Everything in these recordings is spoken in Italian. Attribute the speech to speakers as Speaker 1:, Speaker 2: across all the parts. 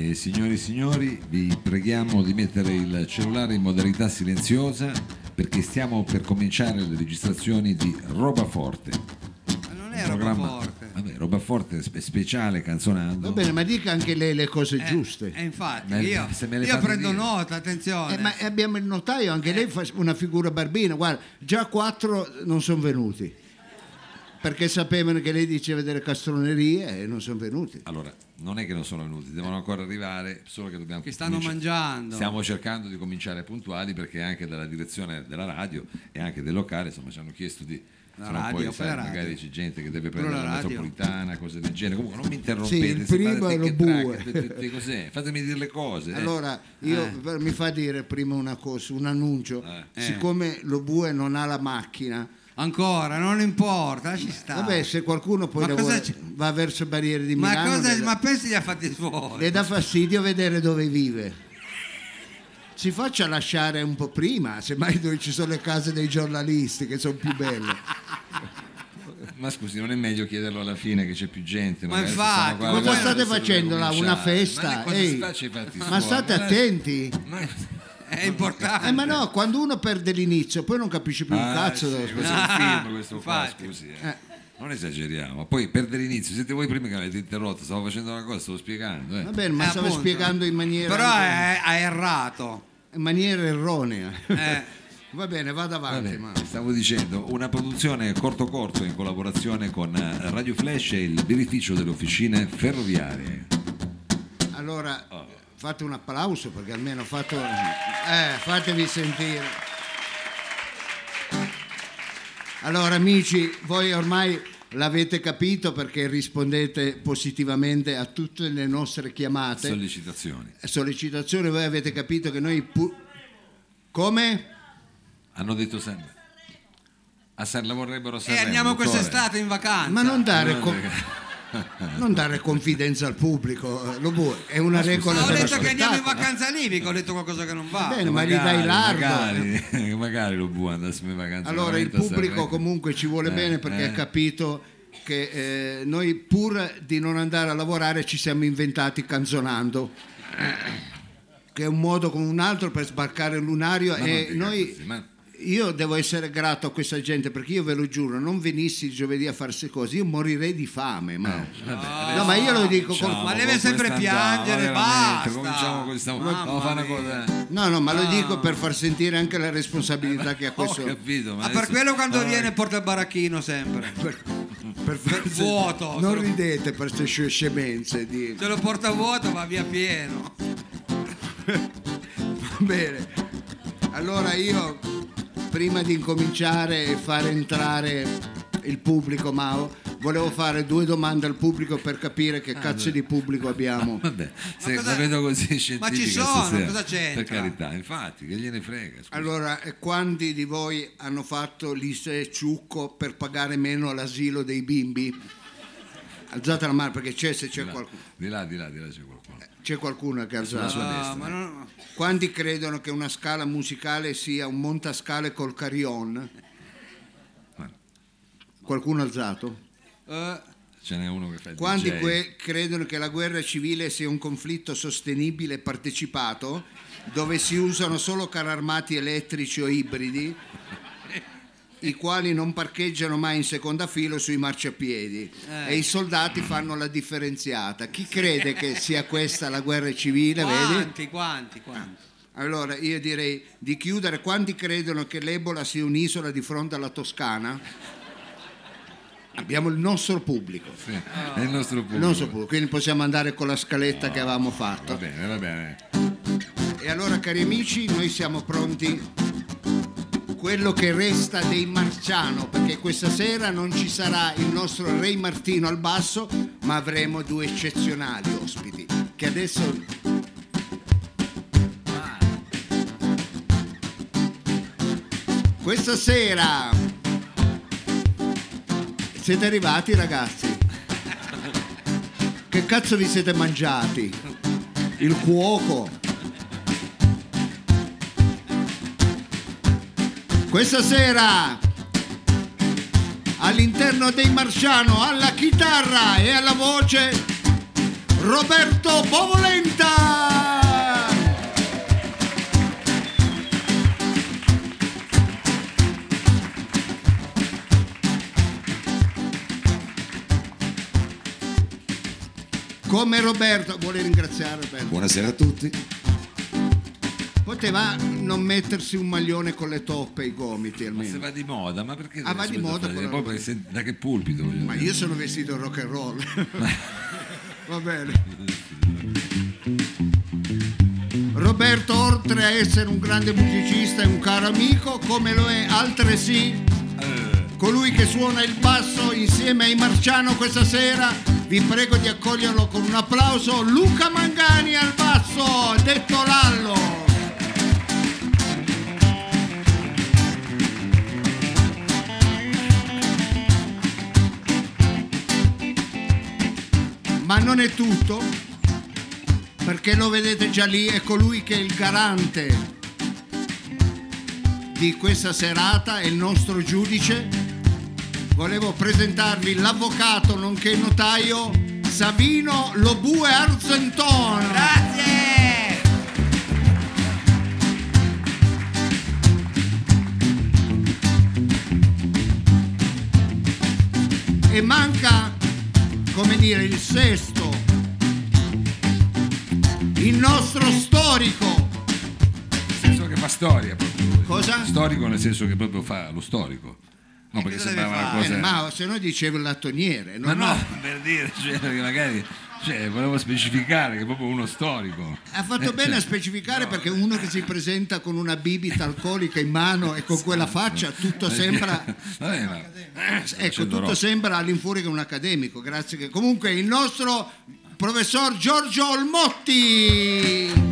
Speaker 1: E signori e signori, vi preghiamo di mettere il cellulare in modalità silenziosa perché stiamo per cominciare le registrazioni di Roba Forte.
Speaker 2: Ma non è roba forte.
Speaker 1: Vabbè, Roba Forte spe- speciale canzonando.
Speaker 3: Va bene, ma dica anche lei le cose
Speaker 2: Eh,
Speaker 3: giuste.
Speaker 2: E infatti,
Speaker 1: Ma
Speaker 2: io,
Speaker 1: se me le
Speaker 2: io prendo
Speaker 1: dire.
Speaker 2: nota, attenzione.
Speaker 3: Eh, ma abbiamo il notaio, anche lei fa una figura barbina. Guarda, già quattro non sono venuti. Perché sapevano che lei diceva delle castronerie e non sono venuti.
Speaker 1: Allora, non è che non sono venuti, devono ancora arrivare, solo che dobbiamo
Speaker 2: Che stanno
Speaker 1: cominciare-
Speaker 2: mangiando.
Speaker 1: Stiamo cercando di cominciare puntuali perché anche dalla direzione della radio e anche del locale, insomma, ci hanno chiesto di
Speaker 2: La radio,
Speaker 1: poi sai,
Speaker 2: la radio.
Speaker 1: magari c'è gente che deve prendere
Speaker 2: la
Speaker 1: la, metropolitana, cose del genere. Comunque non mi interrompete,
Speaker 3: Sì, il primo è lo bue.
Speaker 1: cos'è? Fatemi dire le cose. eh.
Speaker 3: Allora, io per- mi fa dire prima una cosa, un annuncio.
Speaker 1: Eh.
Speaker 3: Siccome lo bue non ha la macchina,
Speaker 2: Ancora, non importa, ci sta.
Speaker 3: vabbè, se qualcuno poi lavora- va verso Barriere di
Speaker 2: ma,
Speaker 3: Milano,
Speaker 2: cosa,
Speaker 3: le,
Speaker 2: ma pensi gli ha fatti suoi?
Speaker 3: le dà fastidio vedere dove vive. Si faccia lasciare un po' prima, semmai dove ci sono le case dei giornalisti che sono più belle.
Speaker 1: Ma scusi, non è meglio chiederlo alla fine che c'è più gente?
Speaker 2: Ma infatti, cosa
Speaker 3: state facendo là? Una festa?
Speaker 1: Ma
Speaker 3: Ehi, Ma state
Speaker 1: Ma-
Speaker 3: attenti.
Speaker 1: ma-
Speaker 2: È importante.
Speaker 3: Eh, ma no, quando uno perde l'inizio, poi non capisce più un
Speaker 1: Ah,
Speaker 3: cazzo.
Speaker 1: sì, questo è un film questo qua, scusi. eh. Non esageriamo. Poi perdere l'inizio, siete voi prima che avete interrotto, stavo facendo una cosa, stavo spiegando. eh.
Speaker 3: Va bene, ma
Speaker 2: Eh,
Speaker 3: stavo
Speaker 2: appunto.
Speaker 3: spiegando in maniera,
Speaker 2: Però è- ha errato.
Speaker 3: in maniera erronea.
Speaker 2: Eh,
Speaker 3: Va bene, vado avanti.
Speaker 1: Vabbè,
Speaker 3: ma-
Speaker 1: stavo dicendo, una produzione corto corto in collaborazione con eh, Radio Flash e il birrificio delle officine ferroviarie.
Speaker 3: Allora,
Speaker 1: Oh.
Speaker 3: Fate un applauso perché almeno fatto... Eh, fatevi sentire. Allora, amici, voi ormai l'avete capito perché rispondete positivamente a tutte le nostre chiamate.
Speaker 1: Sollecitazioni.
Speaker 3: sollecitazione, voi avete capito che noi... pu- Come?
Speaker 1: Hanno detto sempre. A San la vorrebbero a
Speaker 2: e
Speaker 1: Sanremo.
Speaker 2: andiamo
Speaker 1: dottore.
Speaker 2: quest'estate in vacanza.
Speaker 3: Ma non dare,
Speaker 1: No,
Speaker 3: co-
Speaker 1: perché-
Speaker 3: non dare confidenza al pubblico, eh, lo vuoi, è una regola
Speaker 2: Ma ho detto che andiamo in vacanza libica, ho detto qualcosa che non va.
Speaker 3: Bene, ma gli dai largo.
Speaker 1: Magari, magari lo buono andasse in vacanza.
Speaker 3: Allora il pubblico
Speaker 1: Sanremo.
Speaker 3: comunque ci vuole
Speaker 1: Eh,
Speaker 3: bene perché
Speaker 1: eh.
Speaker 3: ha capito che eh, noi pur di non andare a lavorare ci siamo inventati canzonando. Che è un modo come un altro per sbarcare il lunario
Speaker 1: Ma
Speaker 3: e noi
Speaker 1: così, ma-
Speaker 3: io devo essere grato a questa gente perché io ve lo giuro, non venissi il giovedì a farsi cose, io morirei di fame. Ma, no, ma io lo dico con-
Speaker 2: Ma deve
Speaker 1: con
Speaker 2: sempre piangere, basta.
Speaker 1: Cominciamo con questa cosa.
Speaker 3: No, no, ma lo dico per far sentire anche la responsabilità che ha
Speaker 1: Ho
Speaker 3: questo.
Speaker 1: capito, ma
Speaker 2: Ma per quello quando
Speaker 1: Ah,
Speaker 2: viene porta il baracchino sempre.
Speaker 3: Per, per far-
Speaker 2: vuoto,
Speaker 3: Non ridete per queste scemenze. Di...
Speaker 2: Se lo porta vuoto va via pieno.
Speaker 3: Va bene. Allora io, prima di incominciare e far entrare il pubblico, Mao, volevo fare due domande al pubblico per capire che cazzo di pubblico abbiamo.
Speaker 1: Vabbè, se
Speaker 2: cosa-
Speaker 1: la vedo così scientifica
Speaker 2: Ma ci sono,
Speaker 1: stasera,
Speaker 2: cosa c'entra?
Speaker 1: Per carità, infatti, che gliene frega. scusa.
Speaker 3: Allora, e quanti di voi hanno fatto l'ISE ciucco per pagare meno all'asilo dei bimbi? Alzate la mano perché c'è se c'è
Speaker 1: Di là,
Speaker 3: qualcuno.
Speaker 1: di là, di là, di là c'è qualcuno.
Speaker 3: C'è qualcuno che ha alzato.
Speaker 2: Ah, ma non-
Speaker 3: Quanti credono che una scala musicale sia un montascale col carillon? Qualcuno ha alzato?
Speaker 2: eh,
Speaker 1: Ce n'è uno che fa il
Speaker 3: Quanti que- credono che la guerra civile sia un conflitto sostenibile e partecipato, dove si usano solo carri armati elettrici o ibridi, i quali non parcheggiano mai in seconda fila sui marciapiedi
Speaker 2: Eh.
Speaker 3: e i soldati fanno la differenziata. Chi crede che sia questa la guerra civile, vedi?
Speaker 2: quanti, quanti, quanti?
Speaker 3: Allora io direi di chiudere. Quanti credono che l'Ebola sia un'isola di fronte alla Toscana? Abbiamo il nostro pubblico.
Speaker 1: Sì, è il nostro
Speaker 3: Il
Speaker 1: pubblico.
Speaker 3: nostro pubblico, quindi possiamo andare con la scaletta che avevamo fatto.
Speaker 1: Va bene, va bene.
Speaker 3: E allora, cari amici, noi siamo pronti. Quello che resta dei Marciano, perché questa sera non ci sarà il nostro Re Martino al basso, ma avremo due eccezionali ospiti. Che adesso. Questa sera siete arrivati, ragazzi. Che cazzo vi siete mangiati? Il cuoco. Questa sera all'interno dei Marciano alla chitarra e alla voce Roberto Bovolenta. Come Roberto vuole ringraziare Roberto.
Speaker 4: Buonasera a tutti.
Speaker 3: Poteva non mettersi un maglione con le toppe ai gomiti
Speaker 1: Ma se
Speaker 3: almeno.
Speaker 1: va di moda, ma perché
Speaker 3: Ah, va di moda quella
Speaker 1: poi perché se- da che pulpito?
Speaker 3: Ma
Speaker 1: dire?
Speaker 3: io sono vestito rock and roll. Va bene. Roberto, oltre a essere un grande musicista e un caro amico, come lo è altresì colui che suona il basso insieme ai Marciano questa sera, vi prego di accoglierlo con un applauso. Luca Mangani al basso, detto Lallo. Ma non è tutto, perché lo vedete già lì, è colui che è il garante di questa serata, è il nostro giudice. Volevo presentarvi l'avvocato nonché notaio Savino Lobue Argenton.
Speaker 2: Grazie!
Speaker 3: E manca, come dire, il sesto, il nostro storico.
Speaker 1: Nel senso che fa storia proprio.
Speaker 3: Cosa?
Speaker 1: Storico nel senso che proprio fa lo storico. No, perché sembrava una cosa...
Speaker 3: Bene, ma se no dicevo il lattoniere.
Speaker 1: Ma
Speaker 3: non
Speaker 1: no,
Speaker 3: ho-
Speaker 1: per dire, cioè, che magari cioè, volevo specificare che è proprio uno storico.
Speaker 3: Ha fatto
Speaker 1: Eh,
Speaker 3: bene
Speaker 1: cioè,
Speaker 3: a specificare perché uno che si presenta con una bibita alcolica in mano e con quella faccia tutto sembra
Speaker 1: Vabbè, ma-
Speaker 3: ecco
Speaker 1: facendo
Speaker 3: tutto
Speaker 1: roba.
Speaker 3: sembra all'infuori che un accademico grazie che comunque il nostro professor Giorgio Olmotti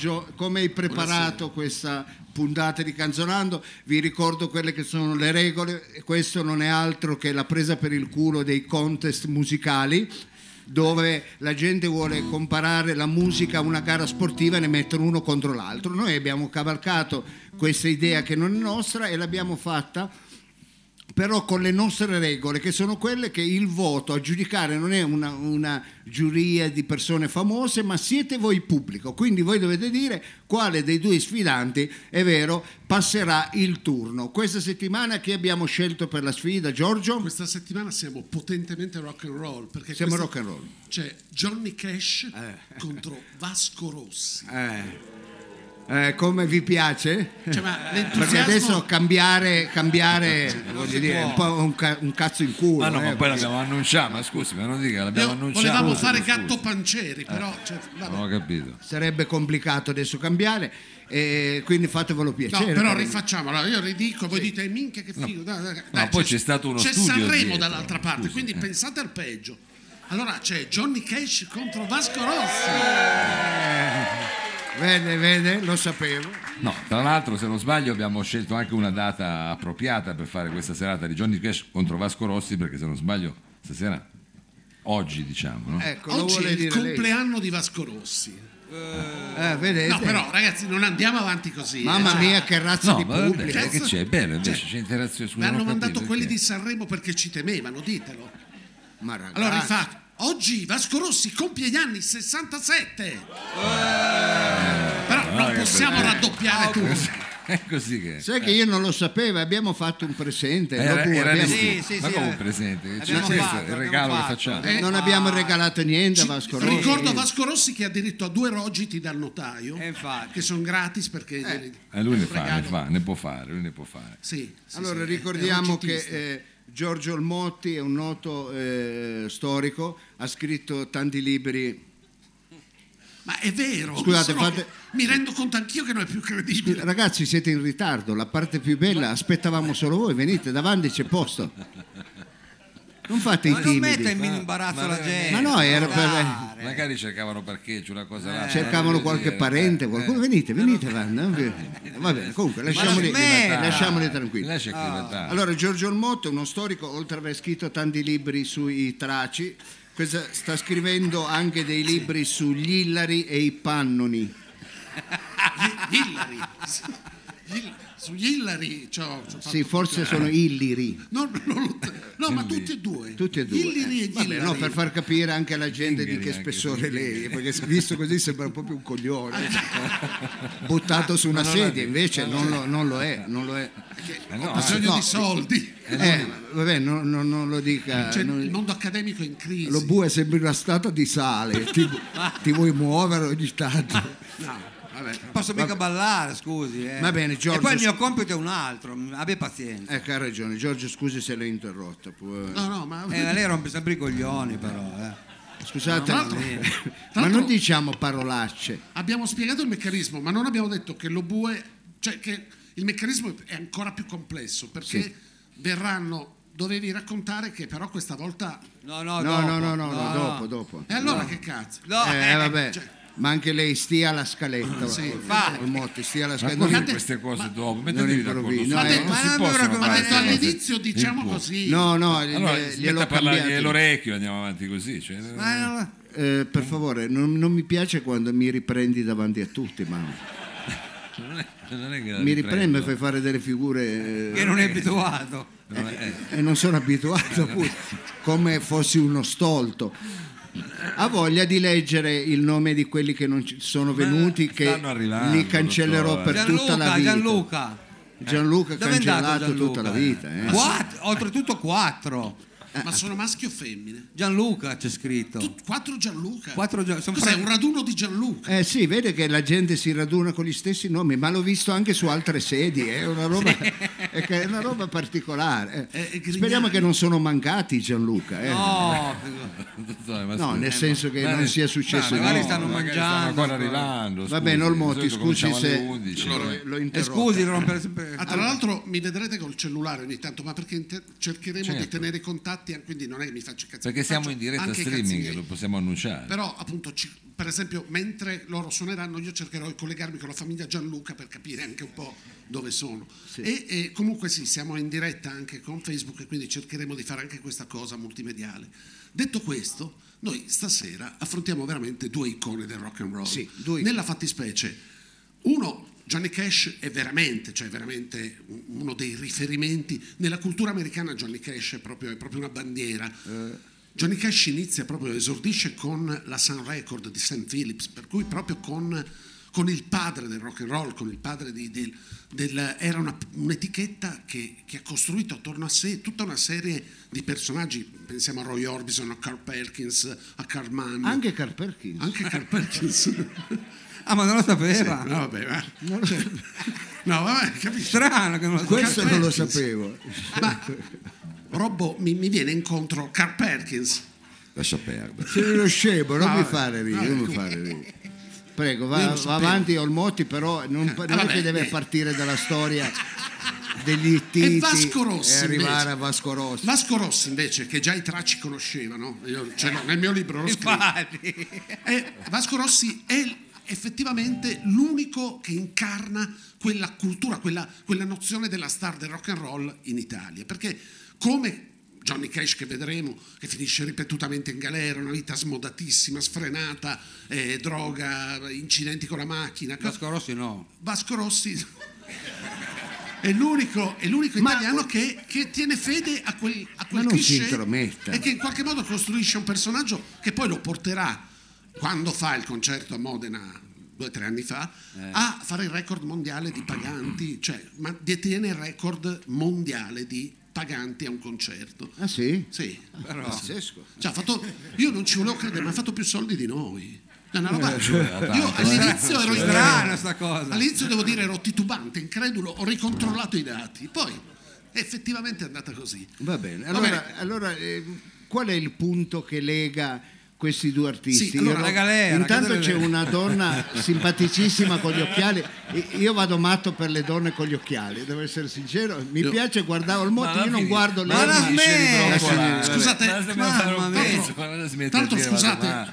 Speaker 3: Giorgio, come hai preparato questa puntata di Canzonando? Vi ricordo quelle che sono le regole. Questo non è altro che la presa per il culo dei contest musicali dove la gente vuole comparare la musica a una gara sportiva e ne mettono uno contro l'altro. Noi abbiamo cavalcato questa idea che non è nostra e l'abbiamo fatta però con le nostre regole, che sono quelle che il voto a giudicare non è una, una giuria di persone famose, ma siete voi pubblico. Quindi voi dovete dire quale dei due sfidanti, è vero, passerà il turno. Questa settimana chi abbiamo scelto per la sfida, Giorgio?
Speaker 5: Questa settimana siamo potentemente rock and roll perché
Speaker 3: Siamo
Speaker 5: questa-
Speaker 3: rock and roll.
Speaker 5: C'è Johnny Cash contro Vasco Rossi.
Speaker 3: Eh. Eh, come vi piace?
Speaker 5: Cioè, ma
Speaker 3: Perché adesso cambiare, cambiare voglio dire, è un po' un, ca- un cazzo in culo.
Speaker 1: Ma no,
Speaker 3: eh,
Speaker 1: ma poi l'abbiamo annunciato, ma scusi, ma non dica, l'abbiamo annunciato.
Speaker 5: volevamo
Speaker 1: Scusi,
Speaker 5: fare
Speaker 1: scusi.
Speaker 5: Gatto Pancieri, però cioè, vabbè.
Speaker 1: Non ho capito.
Speaker 3: sarebbe complicato adesso cambiare, e quindi fatevelo
Speaker 5: No,
Speaker 3: piacere.
Speaker 5: però
Speaker 3: cari-
Speaker 5: rifacciamo. Allora, io ridico, voi dite, minchia che figo. dai, dai, dai,
Speaker 1: poi c'è stato uno
Speaker 5: C'è
Speaker 1: studio
Speaker 5: Sanremo
Speaker 1: dietro,
Speaker 5: dall'altra parte,
Speaker 1: scusi,
Speaker 5: quindi
Speaker 1: eh.
Speaker 5: pensate al peggio. Allora c'è Johnny Cash contro Vasco Rossi.
Speaker 3: Vede, vede, lo sapevo.
Speaker 1: No, tra l'altro, se non sbaglio, abbiamo scelto anche una data appropriata per fare questa serata di Johnny Cash contro Vasco Rossi, perché se non sbaglio, stasera, oggi diciamo, no?
Speaker 3: Ecco,
Speaker 5: Oggi è il
Speaker 3: dire lei.
Speaker 5: compleanno di Vasco Rossi.
Speaker 3: Eh, vedete?
Speaker 5: No, però ragazzi, non andiamo avanti così. eh,
Speaker 3: Mamma
Speaker 5: cioè,
Speaker 3: mia, che razza
Speaker 1: No,
Speaker 3: di
Speaker 1: ma vabbè,
Speaker 3: pubblico.
Speaker 1: che
Speaker 5: Cazzo-
Speaker 1: c'è? Bello, invece
Speaker 5: Cioè,
Speaker 1: c'è interazione.
Speaker 5: Mi hanno mandato quelli
Speaker 1: perché.
Speaker 5: di Sanremo perché ci temevano, ditelo.
Speaker 3: Ma ragazzi,
Speaker 5: Allora rifà. Oggi Vasco Rossi compie gli anni 67. Però non
Speaker 1: che
Speaker 5: possiamo raddoppiare tutto.
Speaker 1: È così che.
Speaker 3: Sai che io non lo sapevo, abbiamo fatto un presente.
Speaker 1: Era,
Speaker 3: dopo
Speaker 1: era
Speaker 3: abbiamo-.
Speaker 2: Sì, sì,
Speaker 1: Ma
Speaker 2: sì,
Speaker 1: come
Speaker 2: eh.
Speaker 1: un presente? Cioè,
Speaker 2: fatto,
Speaker 1: il regalo che facciamo.
Speaker 5: Eh,
Speaker 3: non abbiamo regalato niente a Vasco Rossi.
Speaker 5: ricordo Vasco Rossi che ha diritto a due rogiti dal notaio,
Speaker 2: Eh, infatti.
Speaker 5: che sono gratis perché... glieli-
Speaker 1: Eh, lui ne fa, ne fa, ne può fare, lui ne può fare.
Speaker 5: Sì, sì,
Speaker 3: Allora ricordiamo che eh, Giorgio Olmotti è un noto eh, storico, ha scritto tanti libri.
Speaker 5: Ma è vero,
Speaker 3: Scusate, fate-
Speaker 5: mi rendo conto anch'io che non è più credibile.
Speaker 3: Ragazzi, siete in ritardo, la parte più bella, aspettavamo solo voi, venite davanti, c'è posto. Non fate i
Speaker 2: Ma non metta
Speaker 3: timidi.
Speaker 2: in imbarazzo
Speaker 1: ma
Speaker 2: la gente.
Speaker 3: Ma no, era per-.
Speaker 1: Magari cercavano parcheggio, una cosa là.
Speaker 3: Cercavano qualche
Speaker 1: dire,
Speaker 3: parente,
Speaker 1: eh,
Speaker 3: qualcuno.
Speaker 1: eh.
Speaker 3: Venite, venite, Vanna. Va bene, comunque, lasciamoli, lasciamoli tranquilli.
Speaker 1: Lascia acclimatare.
Speaker 3: Allora, Giorgio Olmotto è uno storico, oltre ad aver scritto tanti libri sui traci, questa- sta scrivendo anche dei libri sugli Illari e i Pannoni.
Speaker 5: Gli Hillary. Gli- Sugli Hillary c'ho-
Speaker 3: Sì, forse sono Illiri.
Speaker 5: No, no, no, no, ma tutti e due.
Speaker 3: Tutti e due.
Speaker 5: Hillary e
Speaker 3: Eh, vabbè,
Speaker 5: Hillary.
Speaker 3: no, per far capire anche alla gente di
Speaker 1: Zingari
Speaker 3: che spessore lei è, perché visto così sembra proprio un coglione. Buttato su una sedia, invece non lo, non lo è. Non lo è.
Speaker 1: Eh no,
Speaker 5: Ho bisogno
Speaker 3: no.
Speaker 5: di soldi.
Speaker 3: Eh, vabbè, no- no- non lo dica.
Speaker 5: Cioè,
Speaker 3: non-
Speaker 5: il mondo accademico è in crisi.
Speaker 3: Lo bue sembra una statua di sale, ti, ti vuoi muovere ogni tanto.
Speaker 5: No, vabbè.
Speaker 2: Posso mica ballare, scusi. eh.
Speaker 3: Va bene, Giorgio,
Speaker 2: E poi il mio compito è un altro, abbia pazienza.
Speaker 3: Ecco, ha ragione. Giorgio, scusi se l'ho interrotta. può-
Speaker 5: No, no, ma...
Speaker 2: Eh, lei rompe sempre i coglioni, però. eh.
Speaker 3: Scusate,
Speaker 5: l'altro-
Speaker 3: ma
Speaker 5: tra
Speaker 3: non diciamo parolacce.
Speaker 5: Abbiamo spiegato il meccanismo, ma non abbiamo detto che lo bue, cioè che il meccanismo è ancora più complesso perché
Speaker 3: Sì.
Speaker 5: verranno, dovevi raccontare che però questa volta...
Speaker 2: No, no,
Speaker 3: No,
Speaker 2: dopo.
Speaker 3: no, no, no, no, dopo, dopo.
Speaker 5: E allora che cazzo?
Speaker 2: No,
Speaker 3: Eh,
Speaker 2: eh,
Speaker 3: vabbè.
Speaker 5: cioè-
Speaker 3: Ma anche lei stia alla scaletta.
Speaker 5: Sì,
Speaker 3: Olmotti, stia alla
Speaker 1: Ma
Speaker 3: scaletta.
Speaker 1: come
Speaker 3: Non-
Speaker 1: queste cose dopo?
Speaker 3: non
Speaker 1: Mettetevi d'accordo
Speaker 3: no,
Speaker 1: questo,
Speaker 3: eh,
Speaker 1: non
Speaker 2: ma
Speaker 1: si possono
Speaker 5: Ha detto all'inizio diciamo così.
Speaker 3: No, no,
Speaker 1: Allora, a parlare
Speaker 3: cambiato.
Speaker 1: dell'orecchio, andiamo avanti così. Cioè,
Speaker 2: Ma no,
Speaker 3: Eh, per favore, non, non mi piace quando mi riprendi davanti a tutti, ma
Speaker 1: non, è, non è
Speaker 3: mi riprendi e fai fare delle figure eh,
Speaker 2: che non è abituato.
Speaker 1: Non è-
Speaker 3: e non sono abituato, appunto, come fossi uno stolto. Ha voglia di leggere il nome di quelli che non ci sono venuti, che li cancellerò
Speaker 1: dottore.
Speaker 3: per tutta la
Speaker 2: Gianluca,
Speaker 3: vita.
Speaker 2: Gianluca.
Speaker 3: Gianluca
Speaker 2: andato
Speaker 3: cancellato
Speaker 2: Gianluca?
Speaker 3: tutta la vita. eh.
Speaker 2: Quattro, oltretutto quattro.
Speaker 5: Ma sono maschi o femmine?
Speaker 2: Gianluca c'è scritto.
Speaker 5: Tu- quattro Gianluca.
Speaker 2: Quattro Gian- sono
Speaker 5: Cos'è
Speaker 2: fra-
Speaker 5: un raduno di Gianluca?
Speaker 3: Eh sì, vede che la gente si raduna con gli stessi nomi, ma l'ho visto anche su altre sedi, è una roba, è che è una roba particolare. eh.
Speaker 5: Eh, eh.
Speaker 3: Speriamo che non sono mancati Gianluca. eh.
Speaker 2: No,
Speaker 3: No, nel senso che non sia successo
Speaker 1: no,
Speaker 2: magari stanno
Speaker 1: magari
Speaker 2: mangiando,
Speaker 1: stanno ancora arrivando.
Speaker 3: Va
Speaker 1: scusi,
Speaker 3: bene,
Speaker 1: di
Speaker 3: Olmotti, scusi se
Speaker 1: 11.
Speaker 3: l'ho,
Speaker 1: eh.
Speaker 3: l'ho
Speaker 2: E
Speaker 3: interrotto.
Speaker 2: scusi, rompere sempre.
Speaker 5: Ah, tra l'altro mi vedrete col cellulare ogni tanto, ma perché inter- cercheremo di
Speaker 1: Certo.
Speaker 5: tenere i contatti, eh, quindi non è che mi faccio cazzi.
Speaker 1: Perché siamo in diretta streaming, lo possiamo annunciare.
Speaker 5: Però appunto, ci- per esempio, mentre loro suoneranno, io cercherò di collegarmi con la famiglia Gianluca per capire anche un po' dove sono. E, e comunque sì, siamo in diretta anche con Facebook e quindi cercheremo di fare anche questa cosa multimediale. Detto questo, noi stasera affrontiamo veramente due icone del rock and roll.
Speaker 3: Sì, due-
Speaker 5: Nella fattispecie, uno, Johnny Cash è veramente, cioè veramente uno dei riferimenti. Nella cultura americana Johnny Cash è proprio, è proprio una bandiera. Johnny Cash inizia proprio, esordisce con la Sun Record di St. Phillips, per cui proprio con, con il padre del rock and roll, con il padre di, del, del- era una- un'etichetta che, che ha costruito attorno a sé tutta una serie di personaggi, pensiamo a Roy Orbison, a Carl Perkins, a Carl Mann,
Speaker 3: Anche Carl Perkins.
Speaker 5: anche Carl Perkins.
Speaker 2: Ah, ma non lo sapeva.
Speaker 5: No, vabbè, ma- cioè, no, vabbè, capisci?
Speaker 2: Strano che non lo sapeva.
Speaker 3: Questo
Speaker 5: Carl
Speaker 3: non lo
Speaker 5: Perkins.
Speaker 3: sapevo.
Speaker 5: Ma Robbo mi, mi viene incontro Carl Perkins.
Speaker 1: Lascia perdere.
Speaker 3: Sei uno scemo, non
Speaker 5: No,
Speaker 3: mi fare ridere, non mi fare ridere. Prego, va,
Speaker 5: lo
Speaker 3: va avanti Olmotti, però non, non è
Speaker 5: vabbè,
Speaker 3: che deve
Speaker 5: eh.
Speaker 3: partire dalla storia degli Ittiti
Speaker 5: E Vasco Rossi,
Speaker 3: e arrivare
Speaker 5: invece.
Speaker 3: a Vasco Rossi.
Speaker 5: Vasco Rossi invece, che già i tracci conoscevano, io ce l'ho nel mio libro, l'ho scritto.
Speaker 2: Infatti.
Speaker 5: E Vasco Rossi è effettivamente l'unico che incarna quella cultura, quella, quella nozione della star del rock and roll in Italia. Perché come Johnny Cash che vedremo, che finisce ripetutamente in galera, una vita smodatissima, sfrenata, eh, droga, incidenti con la macchina.
Speaker 2: Vasco Rossi no.
Speaker 5: Vasco Rossi è l'unico, è l'unico italiano che, che tiene fede a quel, a quel cliché e che in qualche modo costruisce un personaggio che poi lo porterà quando fa il concerto a Modena due o tre anni fa,
Speaker 2: Eh.
Speaker 5: a fare il record mondiale di paganti, cioè ma detiene il record mondiale di paganti a un concerto.
Speaker 3: Ah sì?
Speaker 5: Sì,
Speaker 3: Pazzesco.
Speaker 5: cioè, ha fatto, io non ci volevo credere, ma ha fatto più soldi di noi. È una roba.
Speaker 1: Eh,
Speaker 5: io all'inizio ero
Speaker 2: Strana sta cosa.
Speaker 5: All'inizio devo dire ero titubante, incredulo, ho ricontrollato i dati, poi effettivamente è andata così.
Speaker 3: Va bene.
Speaker 5: Va
Speaker 3: Allora,
Speaker 5: bene.
Speaker 3: allora, eh, qual è il punto che lega questi due artisti?
Speaker 5: Sì, allora,
Speaker 3: Io-
Speaker 2: la galera,
Speaker 3: Intanto
Speaker 2: che deve-
Speaker 3: c'è una donna simpaticissima con gli occhiali. Io vado matto per le donne con gli occhiali, devo essere sincero. Mi piace guardare il moto,
Speaker 1: Ma
Speaker 3: io non guardo
Speaker 1: ma
Speaker 2: la
Speaker 3: ma-
Speaker 2: smetti!
Speaker 3: Lasciami-
Speaker 5: Scusate,
Speaker 2: mamma mia.
Speaker 5: L'altro, scusate,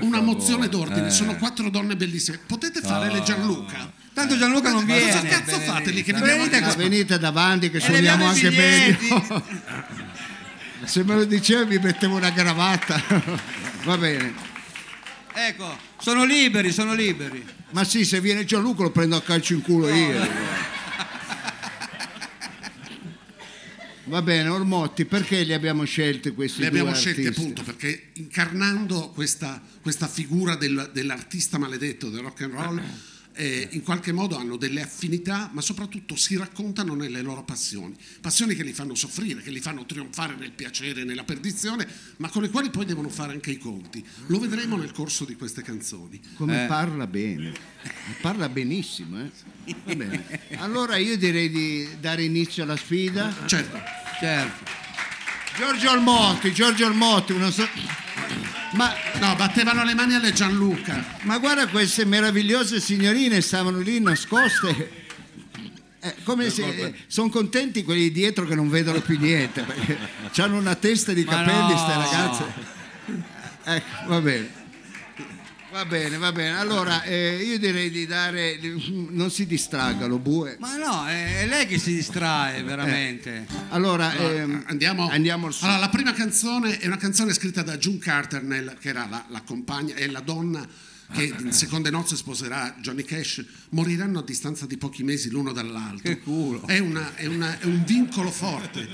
Speaker 5: una mozione d'ordine, sono quattro donne bellissime. Potete fare le Gianluca?
Speaker 2: Tanto Gianluca non
Speaker 5: Ma
Speaker 2: viene.
Speaker 5: cosa cazzo fate lì che
Speaker 2: Venite
Speaker 3: Ma venite davanti che suoniamo anche meglio. Se me lo dicevi mi mettevo una cravatta. Va bene.
Speaker 2: Ecco, sono liberi, sono liberi.
Speaker 3: Ma sì, se viene Gianluca lo prendo a calcio in culo io. Va bene, Ormotti, perché li abbiamo scelti questi
Speaker 5: Le
Speaker 3: due
Speaker 5: abbiamo scelti
Speaker 3: artisti?
Speaker 5: appunto perché incarnando questa, questa figura del- dell'artista maledetto del rock and roll, eh, in qualche modo hanno delle affinità, ma soprattutto si raccontano nelle loro passioni. Passioni che li fanno soffrire, che li fanno trionfare nel piacere e nella perdizione, ma con le quali poi devono fare anche i conti. Lo vedremo nel corso di queste canzoni.
Speaker 3: Come
Speaker 2: Eh.
Speaker 3: parla bene, parla benissimo. Eh? Va bene. Allora io direi di dare inizio alla sfida.
Speaker 5: Certo,
Speaker 2: Certo.
Speaker 3: Giorgio Almotti, Giorgio Almotti, una so- ma,
Speaker 5: no, battevano le mani alle Gianluca.
Speaker 3: ma guarda queste meravigliose signorine stavano lì nascoste. Eh, come se sono contenti quelli dietro che non vedono più niente perché hanno una testa di capelli
Speaker 2: no.
Speaker 3: ste ragazze ecco va bene va bene va bene allora eh, io direi di dare non si distragga lo bue
Speaker 2: Ma no, è è lei che si distrae veramente.
Speaker 3: allora
Speaker 5: Allora,
Speaker 3: ehm,
Speaker 5: andiamo,
Speaker 3: andiamo al
Speaker 5: allora, la prima canzone è una canzone scritta da June Carter, nel- che era la, la compagna e la donna che in seconde nozze sposerà Johnny Cash. Moriranno a distanza di pochi mesi l'uno dall'altro.
Speaker 2: Che culo.
Speaker 5: È, una- è una- è un vincolo forte.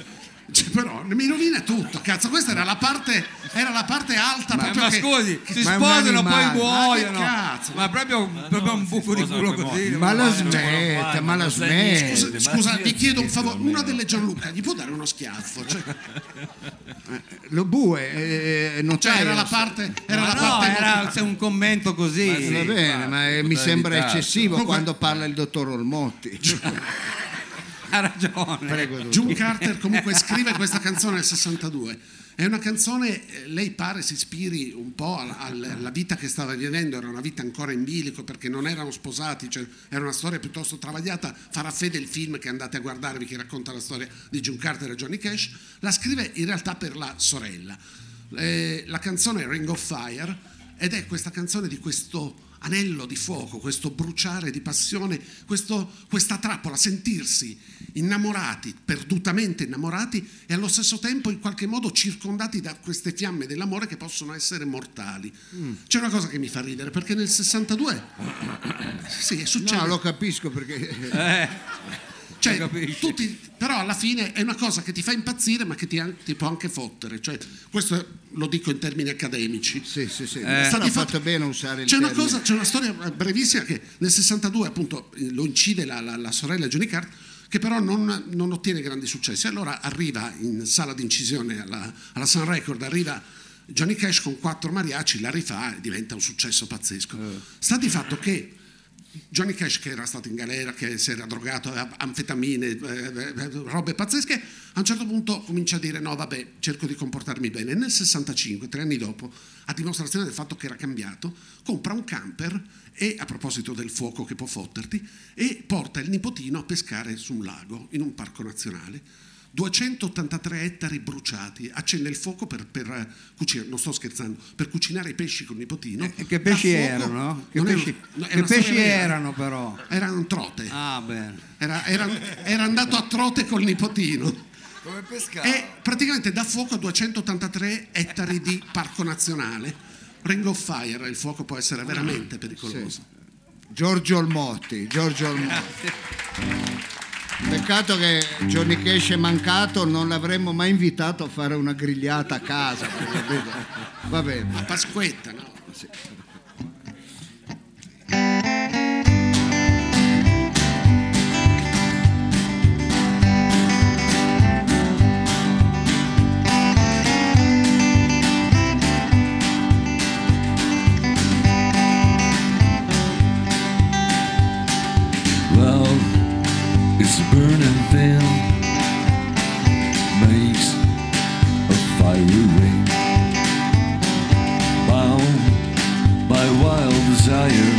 Speaker 5: Cioè, però mi rovina tutto, cazzo. Questa era la parte, era la parte alta.
Speaker 2: Ma,
Speaker 5: proprio
Speaker 2: ma
Speaker 5: che-
Speaker 2: scusi, si
Speaker 3: ma è un
Speaker 2: sposano poi muoiono.
Speaker 5: Ma che cazzo?
Speaker 2: Ma proprio, proprio un buco di culo così.
Speaker 3: ma la
Speaker 2: ma-
Speaker 3: smetta ma la
Speaker 1: non
Speaker 3: smetta
Speaker 5: Scusa, scusa, vi chiedo un favore. Una delle Gianluca gli può dare uno schiaffo? Cioè,
Speaker 3: lo bue eh,
Speaker 5: cioè,
Speaker 3: notaio,
Speaker 5: era la parte. Era
Speaker 2: Ma
Speaker 5: la
Speaker 2: no,
Speaker 5: parte
Speaker 2: era c'è un commento così.
Speaker 3: va bene ma eh, mi sembra eccessivo quando parla il dottor Olmotti
Speaker 2: Ha ragione.
Speaker 3: prego.
Speaker 5: June Carter comunque scrive questa canzone nel 62. È una canzone, eh, lei pare si ispiri un po' al- al- alla vita che stava vivendo, era una vita ancora in bilico perché non erano sposati, cioè era una storia piuttosto travagliata. Farà fede il film che andate a guardarvi che racconta la storia di June Carter e Johnny Cash. La scrive in realtà per la sorella. Eh, la canzone è Ring of Fire ed è questa canzone di questo anello di fuoco, questo bruciare di passione, questo- questa trappola, sentirsi innamorati, perdutamente innamorati e allo stesso tempo in qualche modo circondati da queste fiamme dell'amore che possono essere mortali. C'è una cosa che mi fa ridere perché nel 62 sì, succede.
Speaker 3: no lo capisco perché
Speaker 5: Cioè,
Speaker 2: capisci?
Speaker 5: tutti- però alla fine è una cosa che ti fa impazzire ma che ti, ti può anche fottere. Cioè, questo lo dico in termini accademici.
Speaker 3: sì sì sì
Speaker 2: Eh.
Speaker 3: sta
Speaker 5: Sta di
Speaker 3: fatto
Speaker 5: fatto-
Speaker 3: bene usare il
Speaker 5: C'è una, cosa, c'è una storia brevissima che nel 62 appunto eh, lo incide la, la- la sorella Johnny Carter che però non, non ottiene grandi successi. Allora arriva in sala di incisione alla, alla Sun Record, arriva Johnny Cash con quattro mariachi, la rifà e diventa un successo pazzesco. Sta di fatto che Johnny Cash che era stato in galera, che si era drogato, aveva anfetamine, eh, eh, robe pazzesche, a un certo punto comincia a dire no vabbè cerco di comportarmi bene. Nel 65, tre anni dopo, a dimostrazione del fatto che era cambiato, compra un camper e a proposito del fuoco che può fotterti, e porta il nipotino a pescare su un lago in un parco nazionale. 283 ettari bruciati, accende il fuoco per, per cucinare, non sto scherzando, per cucinare i pesci con il nipotino.
Speaker 2: E che pesci
Speaker 5: fuoco-
Speaker 2: erano? Che pesci,
Speaker 5: no, è
Speaker 2: che pesci erano però?
Speaker 5: Erano trote.
Speaker 2: Ah.
Speaker 5: Era, era- era andato a trote col nipotino.
Speaker 1: Come pescare?
Speaker 5: E praticamente dà fuoco a 283 ettari di parco nazionale. Ring of Fire, il fuoco può essere veramente pericoloso.
Speaker 3: Giorgio Olmotti Giorgio Olmotti Peccato che Johnny Cash è mancato, non l'avremmo mai invitato a fare una grigliata a casa. Va bene.
Speaker 5: Pasquetta, no?
Speaker 3: Sì.
Speaker 4: It's burning thin, makes a fiery ring. Bound by wild desire,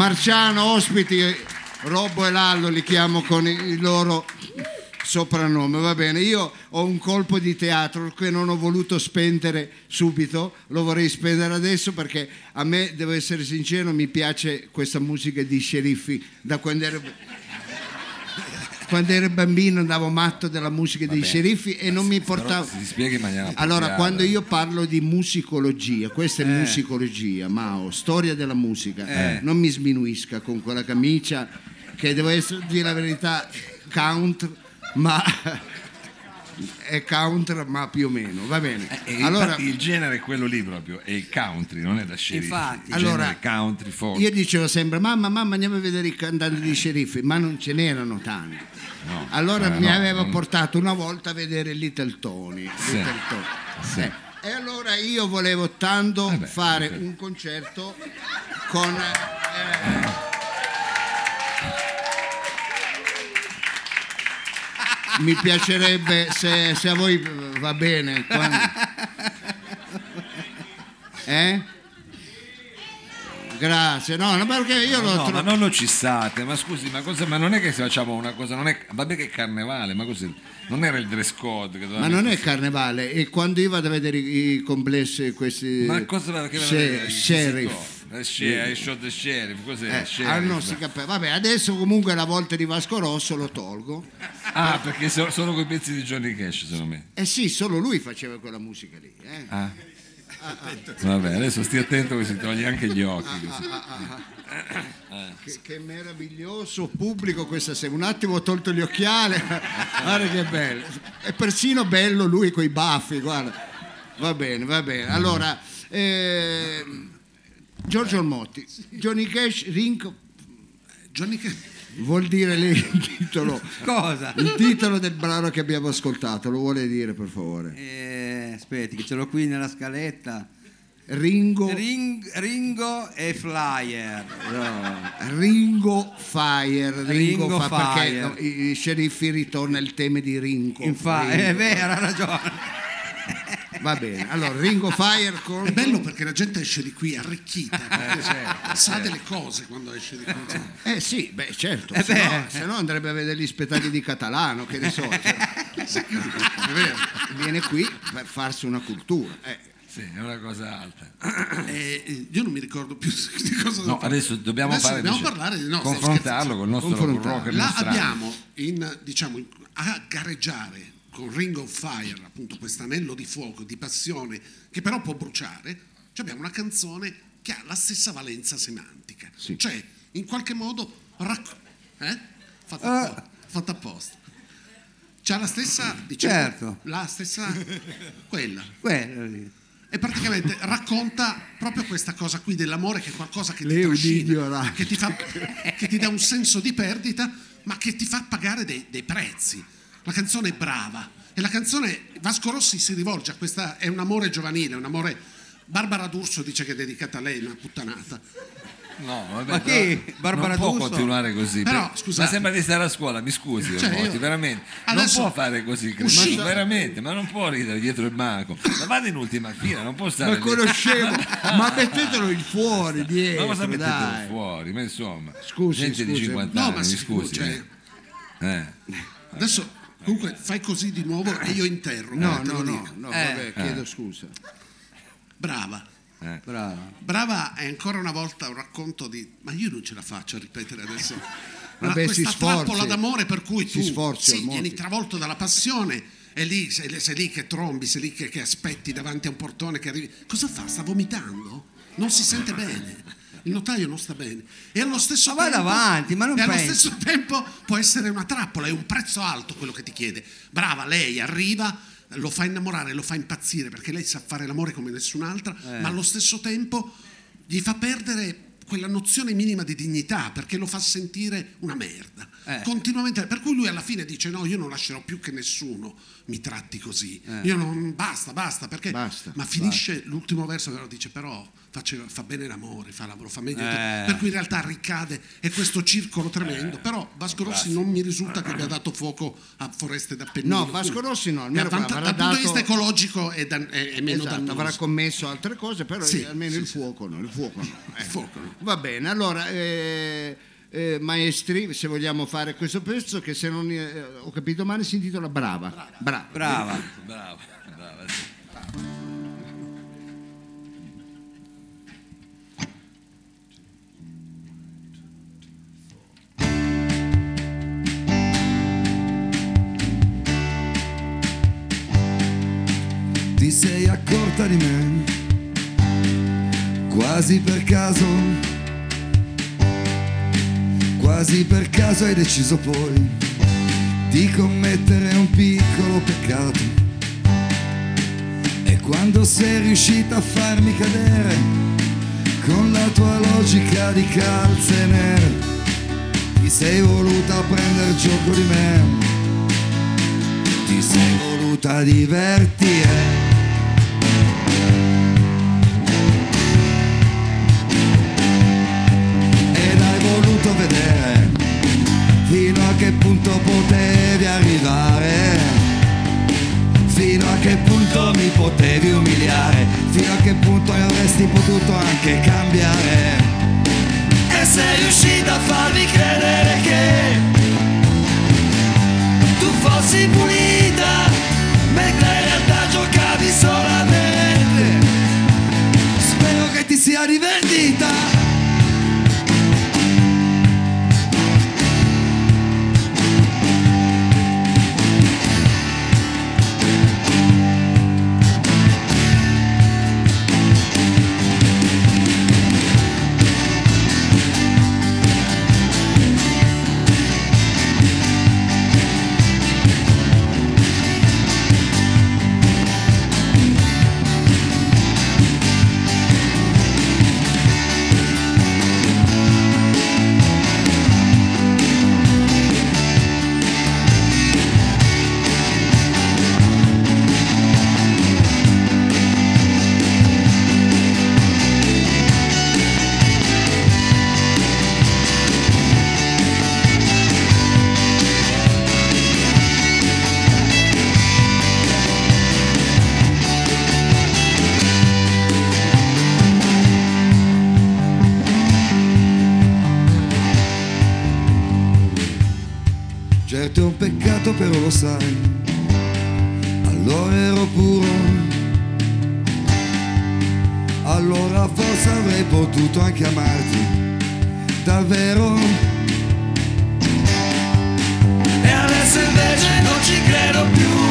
Speaker 3: Marciano, ospiti, Robbo e Lallo li chiamo con il loro soprannome, va bene. Io ho un colpo di teatro che non ho voluto spendere subito, lo vorrei spendere adesso perché a me, devo essere sincero, mi piace questa musica di sceriffi da quando ero... Quando ero bambino andavo matto della musica dei sceriffi e non mi portavo...
Speaker 1: Si spiega in maniera
Speaker 3: Allora, quando io parlo di musicologia, questa è musicologia, Mao, storia della musica, non mi sminuisca con quella camicia che devo essere, dire la verità, count, ma è counter, ma più o meno, va bene.
Speaker 1: Eh, e
Speaker 3: allora,
Speaker 1: il genere è quello lì proprio, è il country, non è da sceriffo.
Speaker 2: Infatti.
Speaker 3: Allora,
Speaker 1: country folk.
Speaker 3: io dicevo sempre, mamma, mamma, andiamo a vedere i cantanti di sceriffi, ma non ce n'erano tanti.
Speaker 1: No,
Speaker 3: Allora
Speaker 1: eh,
Speaker 3: mi
Speaker 1: no,
Speaker 3: aveva
Speaker 1: non-
Speaker 3: portato una volta a vedere Little Tony.
Speaker 1: Sì.
Speaker 3: Little Tony.
Speaker 1: Sì.
Speaker 3: Eh, E allora io volevo tanto
Speaker 1: Eh beh,
Speaker 3: fare un concerto con... mi piacerebbe se, se a voi va bene. quando- Eh? Grazie, no, no, perché io l'ho
Speaker 1: No,
Speaker 3: tro-
Speaker 1: ma non lo cissate, ma scusi, ma, cosa, ma non è che se facciamo una cosa, non è, vabbè che è carnevale, ma così, non era il dress code
Speaker 3: Ma non è carnevale, e quando io vado a vedere i, i complessi, questi
Speaker 1: Ma cosa che? Il
Speaker 3: sheriff?
Speaker 1: Eh, il show del sheriff, cos'è?
Speaker 3: eh,
Speaker 1: sheriff?
Speaker 3: hanno sti capelli. Vabbè, adesso comunque la volta di Vasco Rosso lo tolgo.
Speaker 1: Ah, perché so- sono quei pezzi di Johnny Cash, secondo me.
Speaker 3: Eh sì, solo lui faceva quella musica lì. eh.
Speaker 1: Ah. Vabbè, adesso stia attento che si toglie anche gli occhi. così.
Speaker 3: Che, che meraviglioso pubblico questa sera. Un attimo ho tolto gli occhiali, guarda che bello. È persino bello lui con i baffi, guarda. Va bene, va bene. Allora, ehm, Giorgio Olmotti, Johnny Cash, Rinco,
Speaker 5: Johnny Cash.
Speaker 3: Vuol dire lei il titolo.
Speaker 2: Cosa?
Speaker 3: Il titolo del brano che abbiamo ascoltato, lo vuole dire per favore?
Speaker 2: Eh, aspetti, che ce l'ho qui nella scaletta.
Speaker 3: Ringo,
Speaker 2: Ring- Ringo e Flyer.
Speaker 3: Ringo Fire, Ringo,
Speaker 2: Ringo
Speaker 3: fa- perché
Speaker 2: Fire.
Speaker 3: no, i, i sceriffi ritorna il tema di Ringo.
Speaker 2: Infatti,
Speaker 3: Ringo.
Speaker 2: è vero, ha ragione.
Speaker 3: Va bene, allora Ringo Fire con...
Speaker 5: È bello perché la gente esce di qui arricchita, perché
Speaker 1: certo,
Speaker 5: sa delle cose quando esce di qui.
Speaker 3: Eh sì, beh certo,
Speaker 2: Eh
Speaker 3: se, no,
Speaker 2: beh.
Speaker 3: se no andrebbe a vedere gli spettacoli di Catalano, che ne so. cioè, è vero, viene qui per farsi una cultura. eh.
Speaker 1: Sì, è una cosa alta.
Speaker 5: Eh, eh, io non mi ricordo più di cosa
Speaker 1: No, adesso dobbiamo
Speaker 5: Adesso
Speaker 1: fare
Speaker 5: dobbiamo
Speaker 1: invece-
Speaker 5: parlare di no,
Speaker 1: confrontarlo con il nostro rocker
Speaker 5: Là
Speaker 1: nostrano.
Speaker 5: abbiamo in, diciamo, in- a gareggiare con Ring of Fire, appunto questo anello di fuoco, di passione, che però può bruciare, abbiamo una canzone che ha la stessa valenza semantica.
Speaker 3: Sì.
Speaker 5: Cioè, in qualche modo... racc- eh? Fatta,
Speaker 2: Ah.
Speaker 5: apposta, fatta apposta. C'ha la stessa... Diciamo,
Speaker 2: Certo.
Speaker 5: La stessa... quella.
Speaker 2: Quello lì.
Speaker 5: E praticamente racconta proprio questa cosa qui dell'amore che è qualcosa che ti trascina, che ti, fa, che ti dà un senso di perdita, ma che ti fa pagare dei, dei prezzi. La canzone è brava e la canzone Vasco Rossi si rivolge a questa è un amore giovanile, un amore Barbara D'Urso dice che è dedicata a lei, una puttanata.
Speaker 1: No, vabbè,
Speaker 2: Ma
Speaker 1: però
Speaker 2: Barbara
Speaker 1: non può
Speaker 2: D'Urso?
Speaker 1: continuare così.
Speaker 5: Però, scusate.
Speaker 1: Ma sembra di stare a scuola, mi scusi,
Speaker 5: Cioè,
Speaker 1: Ormotti,
Speaker 5: io-
Speaker 1: veramente.
Speaker 5: Adesso-
Speaker 1: non può fare così, ma veramente, ma non può ridere dietro il banco. Ma vada in ultima fila, non può stare
Speaker 3: Ma
Speaker 1: lì.
Speaker 3: conoscevo, ma mettetelo in fuori
Speaker 1: Ma
Speaker 3: dietro,
Speaker 1: cosa mettetelo
Speaker 3: dai.
Speaker 1: fuori? Ma insomma,
Speaker 3: Scusi,
Speaker 1: gente di
Speaker 3: scusi.
Speaker 1: 50
Speaker 5: No,
Speaker 1: anni,
Speaker 5: ma
Speaker 1: mi
Speaker 5: si
Speaker 1: scusi.
Speaker 5: cioè,
Speaker 1: eh. Eh.
Speaker 5: Adesso comunque fai così di nuovo e io interrogo.
Speaker 3: No,
Speaker 5: eh,
Speaker 3: no, no, no,
Speaker 2: Eh.
Speaker 3: vabbè, chiedo scusa.
Speaker 5: Brava.
Speaker 2: Bravo.
Speaker 5: Brava è ancora una volta un racconto di... Ma io non ce la faccio a ripetere adesso. Ma
Speaker 3: Vabbè, si
Speaker 5: questa
Speaker 3: sforzi.
Speaker 5: trappola d'amore per cui
Speaker 3: Si
Speaker 5: tu
Speaker 3: sforzi,
Speaker 5: sì, vieni travolto dalla passione e lì sei, sei lì che trombi, sei lì che, che aspetti davanti a un portone che arrivi. Cosa fa? Sta vomitando? Non si sente bene. Il notaio non sta bene. E allo stesso
Speaker 2: Ma
Speaker 5: tempo,
Speaker 2: avanti, ma
Speaker 5: e allo stesso tempo può essere una trappola, è un prezzo alto quello che ti chiede. Brava, lei arriva, lo fa innamorare, lo fa impazzire perché lei sa fare l'amore come nessun'altra,
Speaker 2: Eh.
Speaker 5: ma allo stesso tempo gli fa perdere quella nozione minima di dignità perché lo fa sentire una merda.
Speaker 2: Eh.
Speaker 5: Continuamente, per cui lui alla fine dice no, io non lascerò più che nessuno mi tratti così.
Speaker 2: Eh.
Speaker 5: Io non basta, basta, perché
Speaker 3: Basta,
Speaker 5: ma finisce l'ultimo verso però dice però faceva- fa bene l'amore, fa lavoro, fa meglio
Speaker 2: Eh.
Speaker 5: per cui in realtà ricade è questo circolo tremendo. Però Vasco Rossi non mi risulta che abbia dato fuoco a foreste d'Appennino.
Speaker 3: No, Vasco Rossi no,
Speaker 5: E
Speaker 3: almeno avrà
Speaker 5: dal punto di vista ecologico è, dan- è- è meno
Speaker 3: Esatto,
Speaker 5: dannoso.
Speaker 3: avrà commesso altre cose, però
Speaker 5: Sì,
Speaker 3: almeno
Speaker 5: sì,
Speaker 3: il
Speaker 5: sì.
Speaker 3: fuoco no, il fuoco no.
Speaker 5: Il
Speaker 3: ecco.
Speaker 5: fuoco no.
Speaker 3: Va bene, allora eh, eh, maestri, se vogliamo fare questo pezzo che se non eh, ho capito male si intitola Brava. Brava.
Speaker 2: Brava.
Speaker 1: Brava, brava.
Speaker 4: Ti sei accorta di me, quasi per caso, quasi per caso hai deciso poi di commettere un piccolo peccato. E quando sei riuscita a farmi cadere con la tua logica di calze nere, ti sei voluta prendere gioco di me ti sei voluta divertire. Punto potevi arrivare, fino a che punto mi potevi umiliare, fino a che punto avresti potuto anche cambiare. E sei riuscita a farmi credere che tu fossi pulita mentre in realtà giocavi solamente. Spero che ti sia divertita peccato però lo sai, allora ero puro. allora forse avrei potuto anche amarti, davvero. E adesso invece non ci credo più.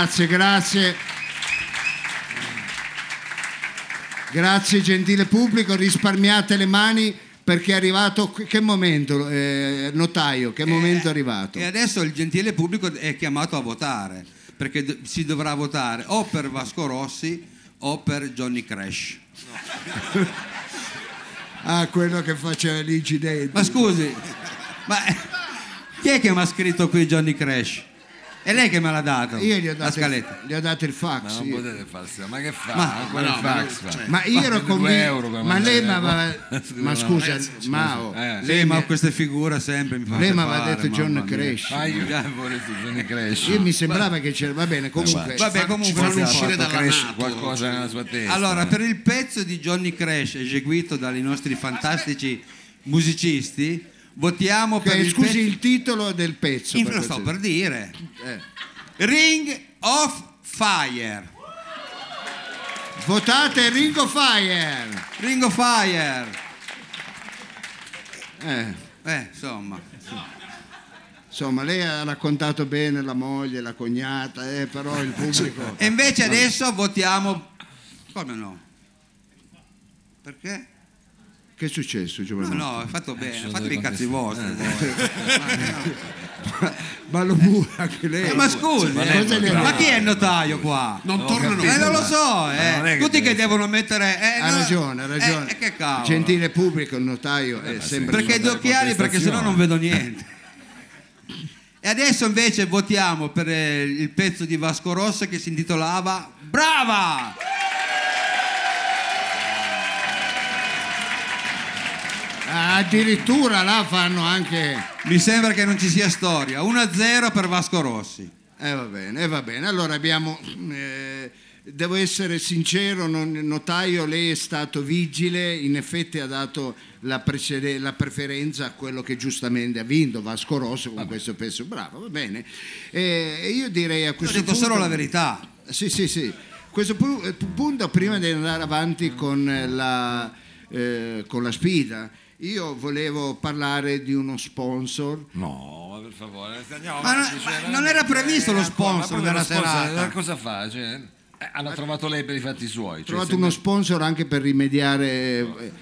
Speaker 3: Grazie, grazie. Grazie gentile pubblico, risparmiate le mani perché è arrivato, che momento, eh, notaio, che momento è arrivato?
Speaker 2: E adesso il gentile pubblico è chiamato a votare, perché si dovrà votare o per Vasco Rossi o per Johnny Crash.
Speaker 3: Ah, quello che faceva l'incidente.
Speaker 2: Ma scusi, ma eh, chi è che mi ha scritto qui Johnny Crash? È lei che me l'ha dato
Speaker 3: Io gli ho
Speaker 2: la
Speaker 3: dato,
Speaker 2: scaletta.
Speaker 3: il, gli ho dato il fax.
Speaker 1: Ma non
Speaker 3: io.
Speaker 1: potete farsi, ma che fa?
Speaker 2: Ma-
Speaker 1: Ancora
Speaker 5: no, ma
Speaker 1: fax fa.
Speaker 5: cioè-
Speaker 3: Ma io ero convinto. Ma lei
Speaker 1: mandare-
Speaker 3: ma, ma,
Speaker 1: Scusa,
Speaker 3: ma
Speaker 5: Eh,
Speaker 3: Mao,
Speaker 1: Eh.
Speaker 3: Lei,
Speaker 2: ma
Speaker 3: mi-
Speaker 2: queste figure sempre mi fanno
Speaker 3: lei mi aveva detto John. Crash.
Speaker 1: Ma io Johnny Crash.
Speaker 3: Io mi sembrava che c'era. Va bene, comunque.
Speaker 2: Vabbè, comunque non
Speaker 5: uscire dalla
Speaker 1: Crash qualcosa nella sua testa.
Speaker 2: Allora,
Speaker 1: eh.
Speaker 2: per il pezzo di Johnny Crash eseguito dai nostri fantastici musicisti, votiamo per il
Speaker 3: scusi
Speaker 2: pezzo...
Speaker 3: il titolo del pezzo. Per
Speaker 2: lo sto per dire.
Speaker 3: Eh.
Speaker 2: Ring of Fire.
Speaker 3: Votate Ringo Fire.
Speaker 2: Ring of Fire.
Speaker 3: Eh,
Speaker 2: Eh, insomma.
Speaker 3: insomma, lei ha raccontato bene la moglie, la cognata, eh, però il pubblico.
Speaker 2: E invece adesso votiamo... Come no? Perché?
Speaker 3: Che è successo,
Speaker 2: No,
Speaker 3: Giovanni?
Speaker 2: no, hai fatto bene,
Speaker 1: sono
Speaker 2: fatevi i
Speaker 1: delle
Speaker 2: cazzi vostri.
Speaker 1: contestazioni.
Speaker 2: voi.
Speaker 3: Ma lo pure anche lei.
Speaker 2: Eh, ma scusi,
Speaker 1: Ma
Speaker 2: eh,
Speaker 1: lei-
Speaker 3: gli ha
Speaker 2: ma chi è il notaio qua?
Speaker 5: Non tornano
Speaker 2: Eh, non lo so, eh. tutti che devono mettere... eh,
Speaker 3: Ha
Speaker 2: no,
Speaker 3: ragione, ha ragione.
Speaker 2: Eh, che cavolo.
Speaker 3: Gentile pubblico, il notaio è sempre.
Speaker 2: Perché due occhiali? Perché sennò non vedo niente. E adesso invece votiamo per eh, il pezzo di Vasco Rossa che si intitolava Brava!
Speaker 3: Addirittura là fanno anche.
Speaker 2: Mi sembra che non ci sia storia. 1-0 per Vasco Rossi.
Speaker 3: Eh va bene, eh, va bene. Allora abbiamo. eh, devo essere sincero, non- notaio, lei è stato vigile, in effetti ha dato la, precede- la preferenza a quello che giustamente ha vinto, Vasco Rosso con questo pezzo. Bravo, va bene. Eh, E io direi a
Speaker 2: Ho
Speaker 3: questo
Speaker 2: detto
Speaker 3: punto.
Speaker 2: solo la verità.
Speaker 3: Sì, sì, sì. A questo eh, punto, prima di andare avanti con eh, la, eh, con la sfida, io volevo parlare di uno sponsor.
Speaker 1: No, ma per favore, andiamo
Speaker 2: Ma
Speaker 1: avanti,
Speaker 2: non-
Speaker 1: cioè,
Speaker 2: ma non era previsto lo
Speaker 1: ancora, ma
Speaker 2: sponsor
Speaker 1: poi
Speaker 2: della
Speaker 1: sponsor,
Speaker 2: serata.
Speaker 1: eh, Cosa fa? Cioè, eh, hanno trovato lei per i fatti suoi.
Speaker 3: Ho
Speaker 1: Cioè,
Speaker 3: trovato uno sponsor anche per rimediare eh,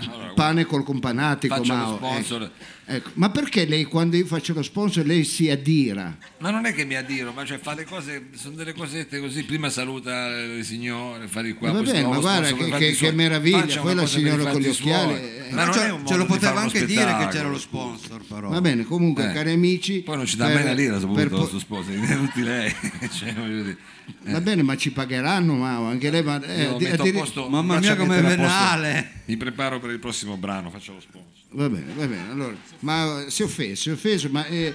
Speaker 1: Allora,
Speaker 3: pane col companatico.
Speaker 1: Faccio lo
Speaker 3: Mao,
Speaker 1: sponsor.
Speaker 3: ecco. Ecco. Ma perché lei quando io faccio lo sponsor lei si addira?
Speaker 1: Ma non è che mi addiro, ma cioè fa le cose, sono delle cosette così, prima saluta le signore, fare qua.
Speaker 3: Ma va bene, ma guarda
Speaker 1: sponsor
Speaker 3: che- che- che meraviglia, poi la
Speaker 1: i
Speaker 3: signora con gli occhiali, eh.
Speaker 1: Ma
Speaker 2: Ma
Speaker 1: non
Speaker 2: ce,
Speaker 1: è un
Speaker 2: ce
Speaker 1: modo
Speaker 2: lo
Speaker 1: di
Speaker 2: poteva anche dire che c'era lo sponsor, però.
Speaker 3: Va bene, comunque,
Speaker 1: Eh.
Speaker 3: cari amici.
Speaker 1: Poi non ci dà
Speaker 3: per-
Speaker 1: mai una lira, soprattutto
Speaker 3: po-
Speaker 1: il li deve tutti lei. cioè, dire.
Speaker 3: Va bene, ma ci pagheranno, Mao, anche lei. Ma, eh,
Speaker 1: Io
Speaker 3: addi-
Speaker 1: metto a
Speaker 3: addiri-
Speaker 1: posto-
Speaker 2: Mamma mia, come venale.
Speaker 1: Mi preparo per il prossimo brano, faccio lo sponsor.
Speaker 3: Va bene, va bene. Allora, ma si è offeso, si è offeso, ma eh,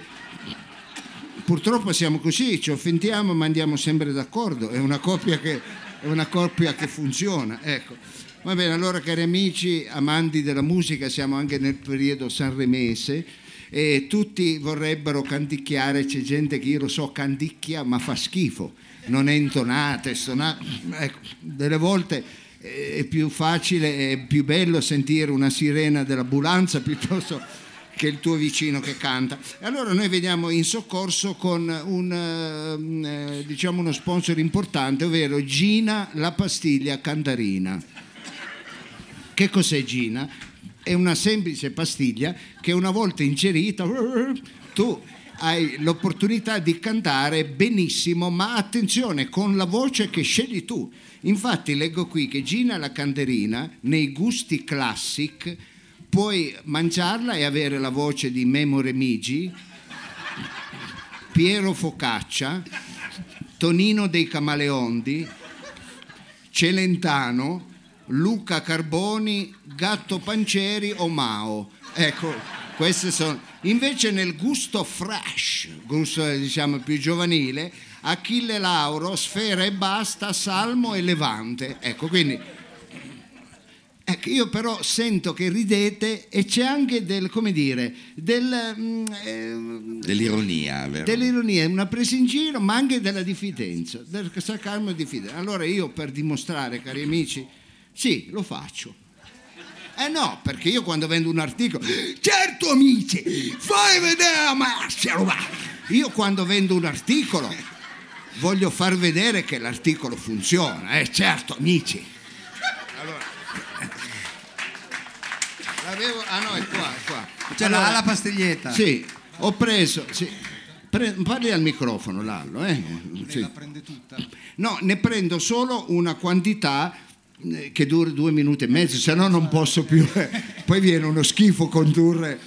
Speaker 3: purtroppo siamo così, ci offendiamo ma andiamo sempre d'accordo. È una coppia che, è una coppia che funziona. Ecco. Va bene, allora cari amici, amanti della musica, siamo anche nel periodo sanremese e tutti vorrebbero canticchiare, c'è gente che io lo so canticchia ma fa schifo, non è intonata, è stonata. Ecco, delle volte è più facile, è più bello sentire una sirena dell'ambulanza piuttosto che il tuo vicino che canta. E allora noi veniamo in soccorso con un, ehm, eh, diciamo uno sponsor importante, ovvero Gina la pastiglia cantarina. Che cos'è Gina? È una semplice pastiglia che una volta ingerita tu hai l'opportunità di cantare benissimo, ma attenzione con la voce che scegli tu. Infatti leggo qui che Gina la canterina nei gusti classic puoi mangiarla e avere la voce di Memo Remigi, Piero Focaccia, Tonino dei Camaleondi, Celentano, Luca Carboni, Gatto Pancieri o Mao. Ecco, queste sono. Invece nel gusto fresh, gusto diciamo più giovanile, Achille Lauro, Sfera e Basta, Salmo e Levante. Ecco, quindi Ecco, io però sento che ridete e c'è anche del, come dire, del, mm, eh,
Speaker 6: Dell'ironia, vero?
Speaker 3: dell'ironia, una presa in giro, ma anche della diffidenza, del sarcasmo e diffidenza. Allora io per dimostrare, cari amici, sì, lo faccio. Eh no, perché io quando vendo un articolo, certo amici, fai vedere a va. Io quando vendo un articolo voglio far vedere che l'articolo funziona, eh certo amici. Allora, l'avevo, ah no, è qua, è qua.
Speaker 2: C'è
Speaker 3: Allora,
Speaker 2: la, la pastiglietta.
Speaker 3: sì, ho preso. Sì. Pre- parli al microfono, Lallo. Eh? Sì. No, ne prendo solo una quantità che dura due minuti e mezzo, se no non posso più. eh. Poi viene uno schifo condurre.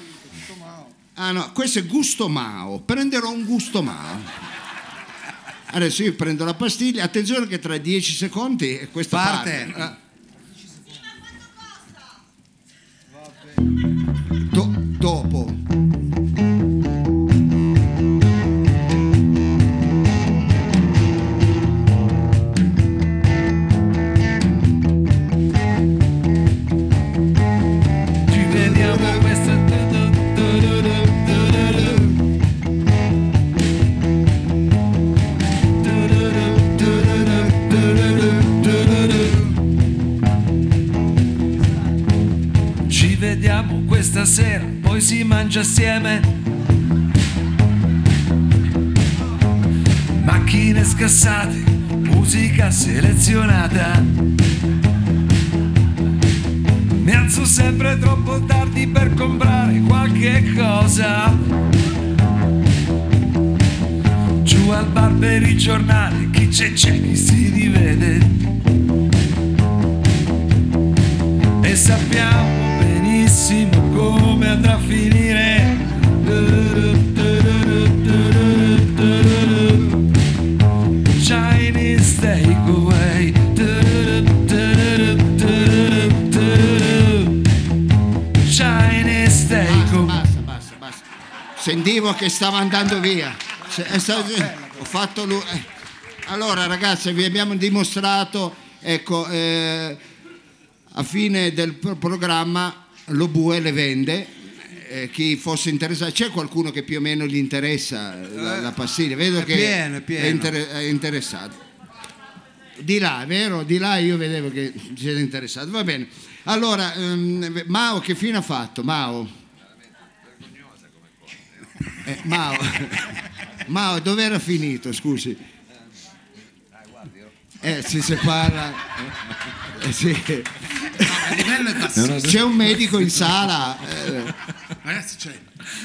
Speaker 3: Ah no, questo è gusto Mao. Prenderò un gusto Mao. Adesso io prendo la pastiglia, attenzione che tra dieci secondi eh, questa
Speaker 2: Parte.
Speaker 3: parte. Ah. Do- dopo.
Speaker 4: Sera, poi si mangia assieme. Macchine scassate, musica selezionata. Mi alzo sempre troppo tardi per comprare qualche cosa. Giù al bar per il giornale, chi c'è c'è, chi si rivede. E sappiamo come andrà a finire. Chinese takeaway. Chinese takeaway.
Speaker 3: basta, basta, basta. Sentivo che stava andando via. È stato- ho fatto lui. eh. Allora, ragazzi, vi abbiamo dimostrato, ecco, eh, a fine del pro- programma lo bue le vende. eh, chi fosse interessato, c'è qualcuno che più o meno gli interessa la, la pastiglia? Vedo
Speaker 2: è
Speaker 3: che
Speaker 2: pieno, è pieno.
Speaker 3: inter- è interessato. Di là, vero? Di là io vedevo che siete interessato. Va bene. Allora, ehm, Mao che fine ha fatto? Mao? Eh, Mao, Mao dove era finito? Scusi. Eh, si separa. Eh, sì.
Speaker 5: Bassissimo.
Speaker 3: C'è un medico in sala. eh,
Speaker 5: Ragazzi, c'è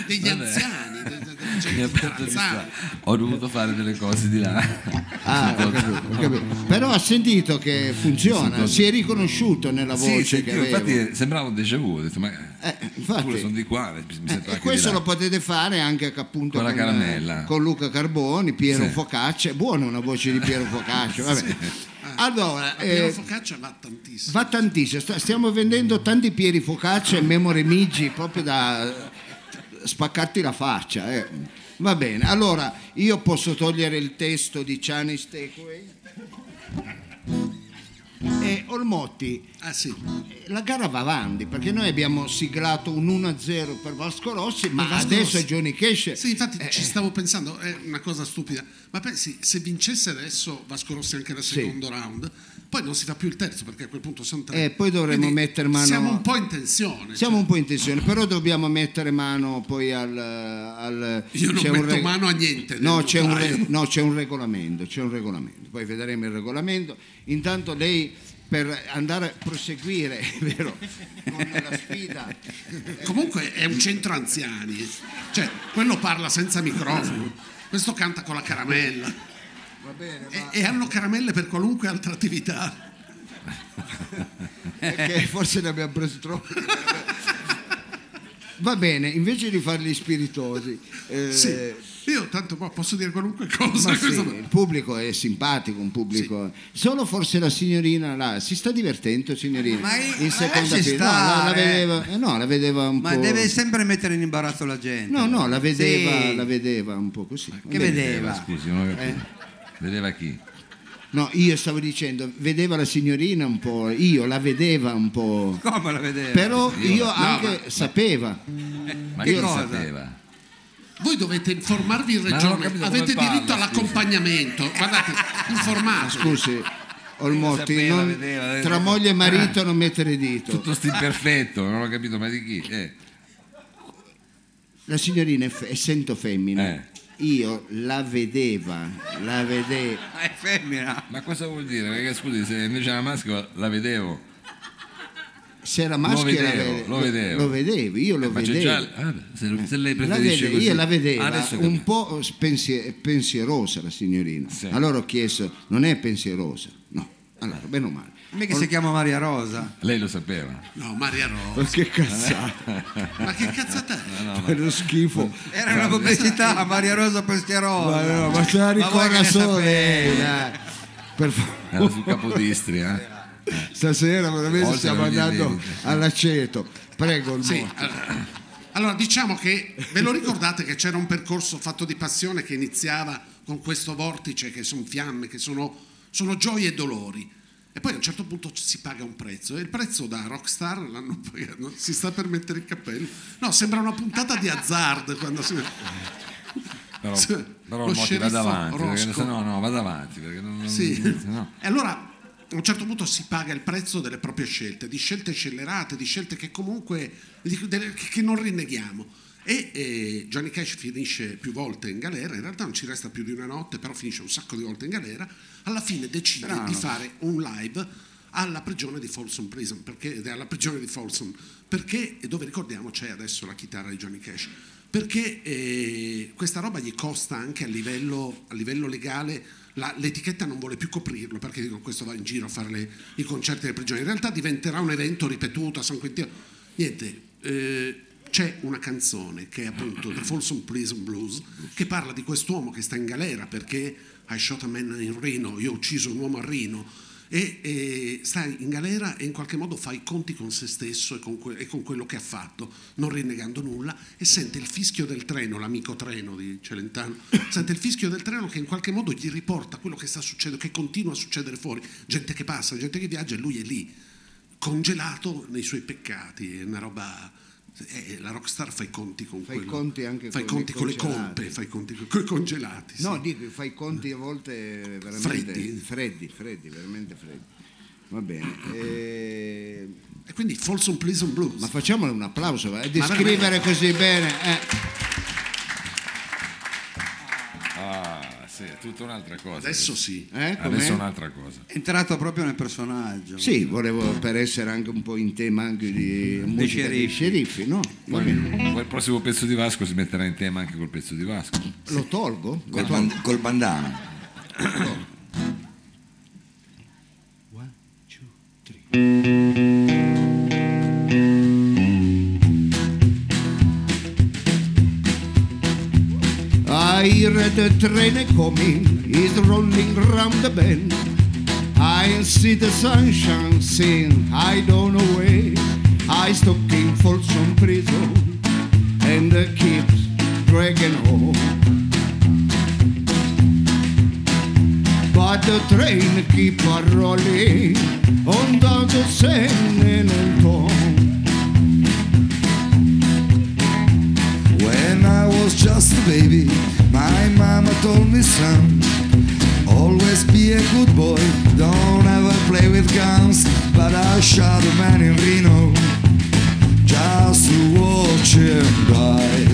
Speaker 5: degli anziani, de- de- de- imbarazzante.
Speaker 4: distrarre. Ho dovuto fare delle cose di là.
Speaker 3: ah, ho capito, ho capito. Però ha sentito che funziona, si è riconosciuto nella voce
Speaker 4: Sì,
Speaker 3: che
Speaker 4: infatti sembrava un déjà vu, ho detto, ma
Speaker 3: Eh, infatti.
Speaker 4: pure sono di qua,
Speaker 3: Eh, e questo lo potete fare anche appunto
Speaker 4: Con la caramella.
Speaker 3: con Luca Carboni, Piero
Speaker 4: Sì.
Speaker 3: Focaccia. Buona una voce di Piero Focaccia. vabbè. Allora,
Speaker 5: Ma Piero
Speaker 3: eh,
Speaker 5: Focaccia va tantissimo.
Speaker 3: va tantissimo. Stiamo vendendo tanti Pieri Focaccia e Memore Migi proprio da eh, spaccarti la faccia. eh. Va bene, allora io posso togliere il testo di Chinese Takeaway e Olmotti,
Speaker 5: Ah sì.
Speaker 3: eh, la gara va avanti perché noi abbiamo siglato un 1-0 per Vasco Rossi, ma
Speaker 5: Vasco
Speaker 3: adesso
Speaker 5: Rossi-
Speaker 3: è Johnny Cash.
Speaker 5: Sì, infatti
Speaker 3: Eh,
Speaker 5: ci stavo pensando, è una cosa stupida, ma pensi, se vincesse adesso Vasco Rossi anche nel secondo round, poi non si fa più il terzo perché a quel punto sono tre.
Speaker 3: Eh, poi dovremmo
Speaker 5: Quindi
Speaker 3: mettere mano-
Speaker 5: Siamo un po' in tensione.
Speaker 3: Siamo
Speaker 5: cioè.
Speaker 3: un po' in tensione, però dobbiamo mettere mano poi al... al
Speaker 5: Io non metto mano a niente
Speaker 3: No c'è, un re- no, c'è un regolamento, c'è un regolamento, poi vedremo il regolamento. Intanto lei per andare a proseguire, è vero, con la sfida.
Speaker 5: Comunque è un centro anziani, cioè quello parla senza microfono, questo canta con la caramella
Speaker 3: bene,
Speaker 5: e,
Speaker 3: ma
Speaker 5: e hanno caramelle per qualunque altra attività.
Speaker 3: perché forse ne abbiamo preso troppo. Va bene, invece di farli spiritosi, eh,
Speaker 5: Sì, io tanto posso dire qualunque cosa.
Speaker 3: Ma sì, il pubblico è simpatico, un pubblico. Solo forse la signorina là si sta divertendo, signorina.
Speaker 2: Ma i-
Speaker 3: in
Speaker 2: ma
Speaker 3: seconda fila. No, la, la
Speaker 2: stare.
Speaker 3: vedeva, eh, no, la vedeva un
Speaker 2: Ma
Speaker 3: po'.
Speaker 2: deve sempre mettere in imbarazzo la gente.
Speaker 3: No, no, la vedeva,
Speaker 2: Sì.
Speaker 3: la vedeva un po' così.
Speaker 2: Che
Speaker 3: Vabbè.
Speaker 2: vedeva?
Speaker 1: Scusi, non ho capito.
Speaker 3: Eh?
Speaker 1: Vedeva chi?
Speaker 3: No, io stavo dicendo, vedeva la signorina un po', io la vedeva un po'.
Speaker 2: Come la vedeva?
Speaker 3: Però
Speaker 1: Io-
Speaker 3: io
Speaker 1: no,
Speaker 3: anche sapeva.
Speaker 1: Ma
Speaker 2: Che
Speaker 1: chi lo
Speaker 2: cosa?
Speaker 1: sapeva?
Speaker 5: Voi dovete informarvi in regione, avete
Speaker 1: parla,
Speaker 5: diritto
Speaker 1: scusi.
Speaker 5: all'accompagnamento. Guardate, informatevi.
Speaker 3: Scusi, Olmotti,
Speaker 1: sapeva,
Speaker 3: non-
Speaker 1: vedeva,
Speaker 3: tra moglie e marito non mettere dito.
Speaker 1: Tutto sto imperfetto, non ho capito ma di chi? Eh,
Speaker 3: La signorina è fe- essendo femmina,
Speaker 1: Eh.
Speaker 3: Io la vedeva, la vedevo.
Speaker 2: È femmina.
Speaker 1: ma cosa vuol dire? Perché scusi, se invece era maschio la vedevo.
Speaker 3: Se era maschio
Speaker 1: Lo
Speaker 3: la
Speaker 1: vedevo,
Speaker 3: vede-
Speaker 1: lo vedevo.
Speaker 3: lo vedevo, io lo
Speaker 1: Ma c'è
Speaker 3: vedevo.
Speaker 1: già. ah, se, se lei
Speaker 3: La
Speaker 1: preferisce
Speaker 3: vede-
Speaker 1: così.
Speaker 3: io la vedevo
Speaker 1: Adesso
Speaker 3: un po' spensie- pensierosa la signorina.
Speaker 1: Sì.
Speaker 3: Allora ho chiesto, non è pensierosa? No. Allora, bene o male.
Speaker 2: Mica si chiama Maria Rosa.
Speaker 1: Lei lo sapeva.
Speaker 5: No, Maria Rosa.
Speaker 3: Ma che cazzata,
Speaker 5: Ma che cazzata è?
Speaker 3: per lo schifo.
Speaker 2: Era una pubblicità, Maria Rosa Pensierosa.
Speaker 3: Ma, no, ma se la
Speaker 2: Ma che
Speaker 3: ricorda solo lei, dai. Per
Speaker 1: Era
Speaker 3: favore.
Speaker 1: su Capodistria. eh.
Speaker 3: Stasera veramente
Speaker 1: Oltre
Speaker 3: stiamo andando all'aceto. Prego il
Speaker 5: Sì, allora, allora, diciamo che ve lo ricordate che c'era un percorso fatto di passione che iniziava con questo vortice che sono fiamme, che sono, sono gioie e dolori. E poi a un certo punto si paga un prezzo e il prezzo da rockstar l'hanno pagato, si sta per mettere il cappello. No, sembra una puntata di Hazard quando si...
Speaker 1: Però,
Speaker 5: Sì,
Speaker 1: però Motti
Speaker 5: sceriffo
Speaker 1: vada avanti, perché no, no, vada avanti. Perché non,
Speaker 5: Sì.
Speaker 1: no-
Speaker 5: E allora a un certo punto si paga il prezzo delle proprie scelte, di scelte scellerate, di scelte che comunque che non rinneghiamo. E eh, Johnny Cash finisce più volte in galera, in realtà non ci resta più di una notte, però finisce un sacco di volte in galera. Alla fine decide
Speaker 2: Strano.
Speaker 5: di fare un live alla prigione di Folsom Prison, perché, alla prigione di Folsom, perché, e dove ricordiamo c'è adesso la chitarra di Johnny Cash, perché eh, questa roba gli costa anche a livello, a livello legale, la- l'etichetta non vuole più coprirlo, perché dicono questo va in giro a fare le- i concerti delle prigioni, in realtà diventerà un evento ripetuto a San Quintino. Niente, eh, c'è una canzone che è appunto The Folsom Prison Blues, che parla di quest'uomo che sta in galera perché I shot a man in Reno, io ho ucciso un uomo a Reno, e, e sta in galera e in qualche modo fa i conti con se stesso e con, que- e con quello che ha fatto, non rinnegando nulla, e sente il fischio del treno, l'amico treno di Celentano, sente il fischio del treno che in qualche modo gli riporta quello che sta succedendo, che continua a succedere fuori, gente che passa, gente che viaggia e lui è lì, congelato nei suoi peccati, è una roba... eh, la rockstar fa i conti con
Speaker 3: Fa i
Speaker 5: quello-
Speaker 3: conti anche
Speaker 5: fa i
Speaker 3: con i
Speaker 5: conti con le colpe, fa i conti con i congelati. sì.
Speaker 3: No, dico, fai i conti a volte veramente
Speaker 5: Freddi.
Speaker 3: freddi, freddi, veramente freddi. Va bene. eh,
Speaker 5: E quindi Folsom Prison Blues.
Speaker 3: ma facciamole un applauso, eh, descrivere
Speaker 5: veramente.
Speaker 3: così bene. eh.
Speaker 1: Ah, sì, è tutta un'altra cosa.
Speaker 5: Adesso sì.
Speaker 3: Eh?
Speaker 1: Adesso è un'altra cosa.
Speaker 2: È entrato proprio nel personaggio.
Speaker 3: Sì, volevo per essere anche un po' in tema anche di dei
Speaker 2: sceriffi.
Speaker 3: sceriffi, no?
Speaker 1: Poi, il prossimo pezzo di Vasco si metterà in tema anche col pezzo di Vasco.
Speaker 3: Lo tolgo?
Speaker 6: Col, band- col bandano.
Speaker 3: One, two, three. I heard the train coming, it's rolling round the bend. I see the sunshine sing, I don't know where. I stuck in Folsom prison, and the keeps dragging on. but the train keep on rolling on down the Seine and
Speaker 4: was just a baby, my mama told me, son, always be a good boy, don't ever play with guns. But I shot a man in Reno just to watch him die.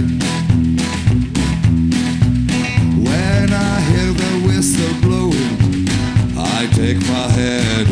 Speaker 4: When I hear the whistle blowing, I take my head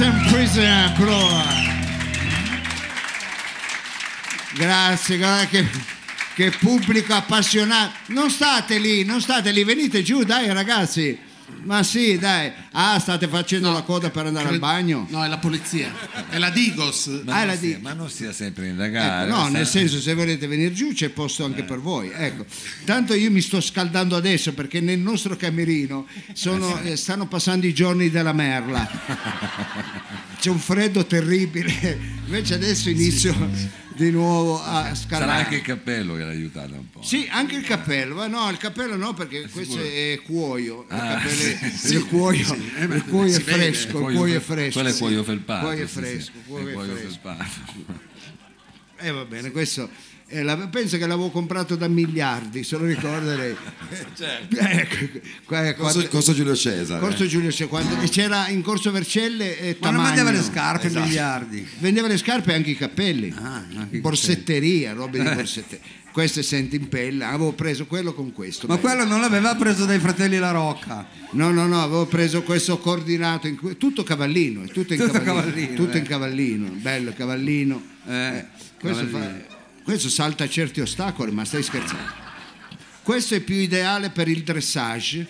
Speaker 3: Forse in prison ancora. Grazie, guarda che, che pubblico appassionato. Non state lì, non state lì, venite giù, dai ragazzi. Ma sì, dai. Ah, state facendo la coda per andare al bagno?
Speaker 5: No, è la polizia. È la Digos.
Speaker 1: Ma,
Speaker 3: Ah,
Speaker 1: non
Speaker 3: la
Speaker 1: stia,
Speaker 3: di-
Speaker 1: ma non stia sempre a
Speaker 3: Ecco,
Speaker 1: indagare.
Speaker 3: no,
Speaker 1: sta-
Speaker 3: nel senso se volete venire giù c'è posto anche per voi. Ecco. Tanto io mi sto scaldando adesso perché nel nostro camerino sono- eh, stanno passando i giorni della merla. C'è un freddo terribile. Invece adesso inizio di nuovo a
Speaker 1: Sarà
Speaker 3: scaldare.
Speaker 1: anche il cappello che l'ha aiutato un po'.
Speaker 3: Sì, anche il cappello, ma no, il cappello no perché questo è cuoio, il,
Speaker 1: Ah,
Speaker 3: cappello è-
Speaker 5: sì,
Speaker 3: il cuoio,
Speaker 5: sì, eh, ma
Speaker 3: il cuoio è fresco, il
Speaker 1: Cuoio
Speaker 3: è fresco.
Speaker 1: Quello è cuoio felpato.
Speaker 3: Cuoio è fresco, cuoio è fresco.
Speaker 1: felpato.
Speaker 3: Eh va bene, questo eh, la- penso che l'avevo comprato da miliardi, se lo ricorda lei. Ecco, qua-
Speaker 6: Corso,
Speaker 3: quando-
Speaker 6: Corso Giulio Cesare.
Speaker 3: Corso Giulio Se- quando c'era in Corso Vercelle eh,
Speaker 2: Ma non vendeva le scarpe
Speaker 3: Esatto.
Speaker 2: miliardi.
Speaker 3: Vendeva le scarpe e anche i capelli.
Speaker 2: Ah, anche
Speaker 3: borsetteria, robe di borsetteria. Queste senti in pelle, avevo preso quello con questo.
Speaker 2: Ma
Speaker 3: bello.
Speaker 2: quello non l'aveva preso dai fratelli La Rocca.
Speaker 3: No, no, no, avevo preso questo coordinato, in cui- tutto cavallino, tutto in
Speaker 2: Tutto
Speaker 3: cavallino,
Speaker 2: cavallino,
Speaker 3: tutto
Speaker 2: eh.
Speaker 3: in cavallino, bello cavallino.
Speaker 2: Eh,
Speaker 3: Questo, fa- questo salta certi ostacoli, ma stai scherzando. Questo è più ideale per il dressage.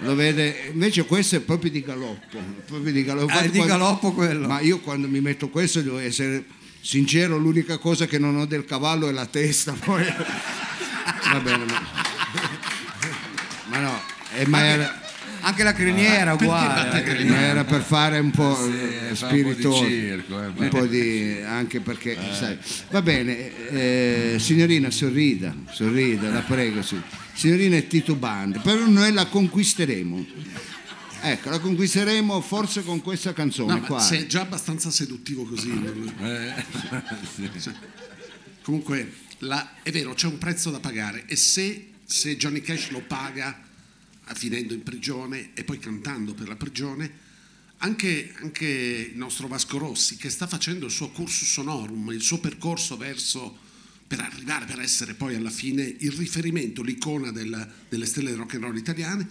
Speaker 3: Lo vede, invece questo è proprio di galoppo. proprio di galoppo.
Speaker 2: Ah, è di
Speaker 3: Quando-
Speaker 2: galoppo quello.
Speaker 3: Ma io quando mi metto questo devo essere sincero, l'unica cosa che non ho del cavallo è la testa. Poi... Va bene, ma, ma no, ma era,
Speaker 2: Anche la criniera uguale.
Speaker 5: battete le
Speaker 3: ma era per fare un po'
Speaker 1: Sì,
Speaker 3: eh,
Speaker 1: fa un po' di
Speaker 3: spiritoso.
Speaker 1: circo, eh,
Speaker 3: un po' di anche perché sai, va bene eh, signorina sorrida sorrida la prego sì. signorina è titubante però noi la conquisteremo ecco la conquisteremo forse con questa canzone
Speaker 5: No,
Speaker 3: qua
Speaker 5: sei già abbastanza seduttivo così. non-
Speaker 1: Eh,
Speaker 5: Cioè, Comunque, la- è vero, c'è un prezzo da pagare e se, se Johnny Cash lo paga ah, finendo in prigione e poi cantando per la prigione, anche, anche il nostro Vasco Rossi, che sta facendo il suo cursus honorum, il suo percorso verso per arrivare, per essere poi alla fine il riferimento, l'icona del- delle stelle del rock and roll italiane,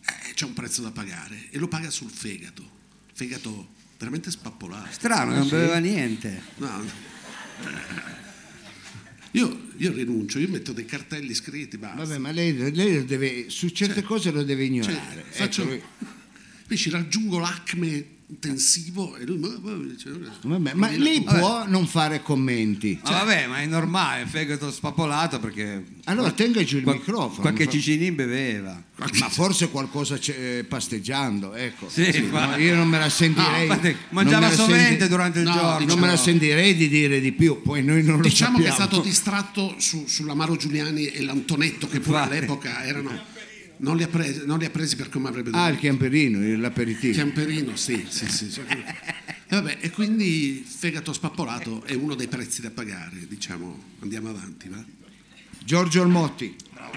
Speaker 5: eh, c'è un prezzo da pagare e lo paga sul fegato. Fegato veramente spappolato.
Speaker 2: Strano, non beveva niente.
Speaker 5: No, no. Io, io rinuncio, io metto dei cartelli scritti, basta.
Speaker 3: Vabbè, ma lei, lei deve, su certe cose lo deve
Speaker 5: Cioè,
Speaker 3: ignorare.
Speaker 5: faccio-
Speaker 3: Ecco,
Speaker 5: Invece raggiungo l'acme intensivo e lui... ma- ma- dice,
Speaker 3: vabbè, ma lei può non fare commenti.
Speaker 2: Ma vabbè, ma è normale, fegato spapolato perché
Speaker 3: Allora tenga giù il
Speaker 2: qual-
Speaker 3: microfono.
Speaker 2: qualche
Speaker 3: Fa-
Speaker 2: cicinin beveva.
Speaker 3: Ma forse qualcosa c'è, eh, pasteggiando, ecco.
Speaker 2: Sì,
Speaker 3: No,
Speaker 2: ma-
Speaker 3: io non me la
Speaker 2: No,
Speaker 3: sentirei.
Speaker 2: infatti,
Speaker 3: non
Speaker 2: mangiava
Speaker 3: la
Speaker 2: sovente
Speaker 3: senti-
Speaker 2: durante il
Speaker 5: No,
Speaker 2: giorno.
Speaker 3: Non me la sentirei di dire di più, poi noi non lo
Speaker 5: Diciamo che è stato distratto su, sull'Amaro Giuliani e l'Antonetto, che pure
Speaker 2: Infatti.
Speaker 5: all'epoca erano... Non li, ha presi, non li ha presi per come avrebbe
Speaker 3: Ah, il
Speaker 5: dovuto.
Speaker 3: chiamperino, l'aperitivo.
Speaker 5: Chiamperino, sì, sì, sì. sì. E, vabbè, e quindi fegato spappolato è uno dei prezzi da pagare, diciamo. Andiamo avanti, va?
Speaker 3: Giorgio Olmotti.
Speaker 4: La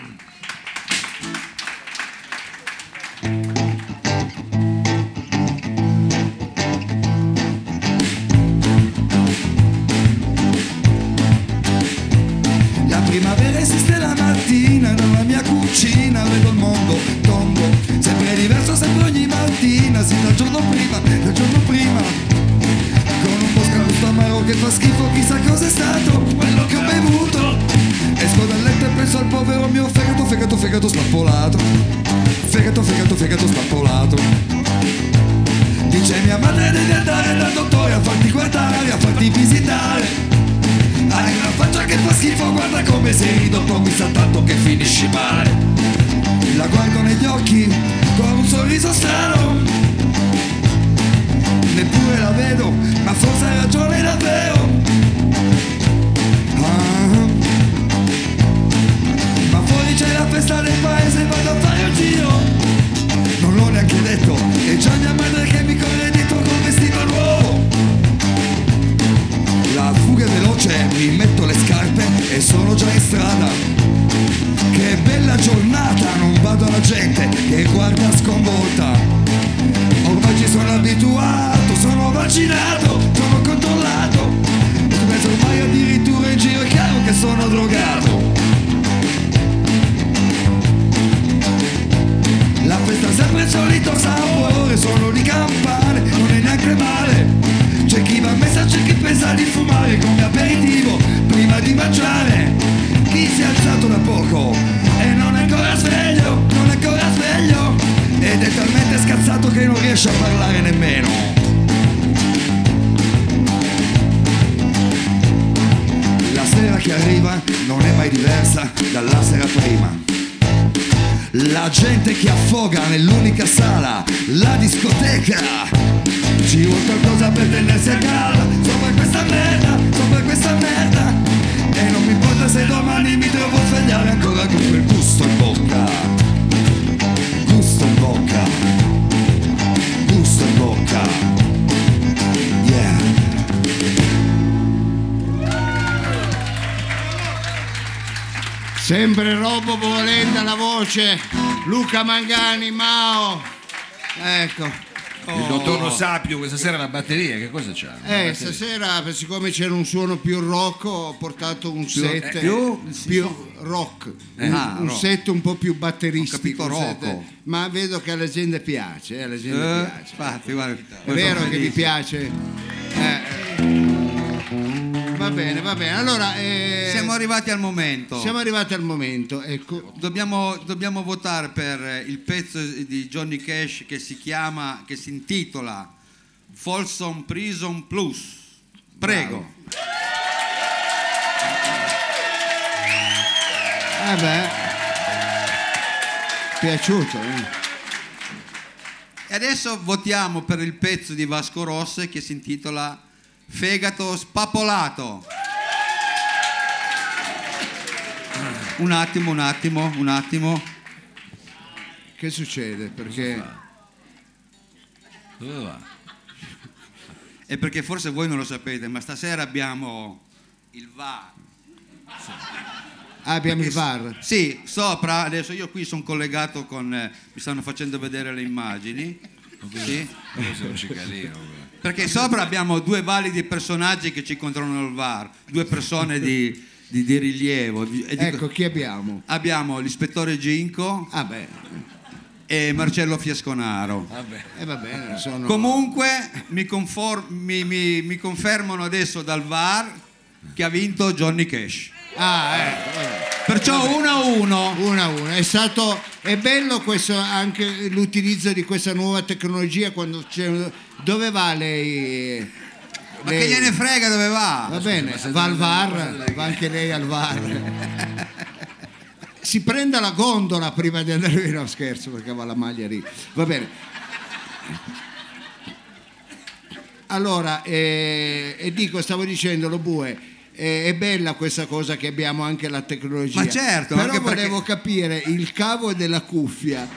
Speaker 3: voce, Luca Mangani, Mao. Ecco.
Speaker 1: Il dottor Lo Sapio questa sera la batteria, che cosa c'ha?
Speaker 3: Eh, stasera, siccome c'era un suono più rock, ho portato un set
Speaker 2: eh, più?
Speaker 3: più rock, un,
Speaker 2: Ah,
Speaker 3: un
Speaker 2: rock.
Speaker 3: set un po' più batteristico. Set-
Speaker 2: rocco.
Speaker 3: ma vedo che alla gente piace, eh, alla gente
Speaker 2: Eh,
Speaker 3: piace.
Speaker 2: infatti, guarda,
Speaker 3: È vero che vi piace? Eh, eh. Va bene, va bene. Allora, eh,
Speaker 2: Siamo arrivati al momento.
Speaker 3: siamo arrivati al momento. Ecco.
Speaker 2: Dobbiamo, dobbiamo votare per il pezzo di Johnny Cash che si chiama, che si intitola Folsom Prison Plus. Prego.
Speaker 3: Eh beh, piaciuto. eh.
Speaker 2: E adesso votiamo per il pezzo di Vasco Rosse che si intitola Fegato spapolato. Un attimo, un attimo, un attimo.
Speaker 3: Che succede? Perché
Speaker 1: Dove va?
Speaker 2: E perché forse voi non lo sapete, ma stasera abbiamo il VAR.
Speaker 3: ah, abbiamo il VAR.
Speaker 2: Sì, sopra, adesso io qui sono collegato con, eh, mi stanno facendo vedere le immagini, Sì?
Speaker 1: Questo è un cicalino.
Speaker 2: Perché sopra abbiamo due validi personaggi che ci controllano il VAR, due persone di, di- di rilievo.
Speaker 3: Ecco, chi abbiamo?
Speaker 2: Abbiamo l'ispettore Ginco
Speaker 3: Ah beh,
Speaker 2: e Marcello Fiasconaro.
Speaker 3: eh, va bene, sono...
Speaker 2: Comunque mi, confor- mi- mi- mi confermano adesso dal VAR che ha vinto Johnny Cash.
Speaker 3: Ah, ecco, vabbè.
Speaker 2: Perciò 1 a 1.
Speaker 3: Uno a uno. È stato è bello questo, anche l'utilizzo di questa nuova tecnologia quando c'è, dove va lei?
Speaker 2: Ma
Speaker 3: Lei-
Speaker 2: che gliene frega dove va?
Speaker 3: Va bene, va al VAR, va anche lei al VAR. Si prenda la gondola prima di andare via, no scherzo perché va la maglia lì. Va bene. Allora, eh, e dico, stavo dicendo, lo bue, è bella questa cosa che abbiamo anche la tecnologia.
Speaker 2: Ma certo,
Speaker 3: però volevo capire il cavo della cuffia.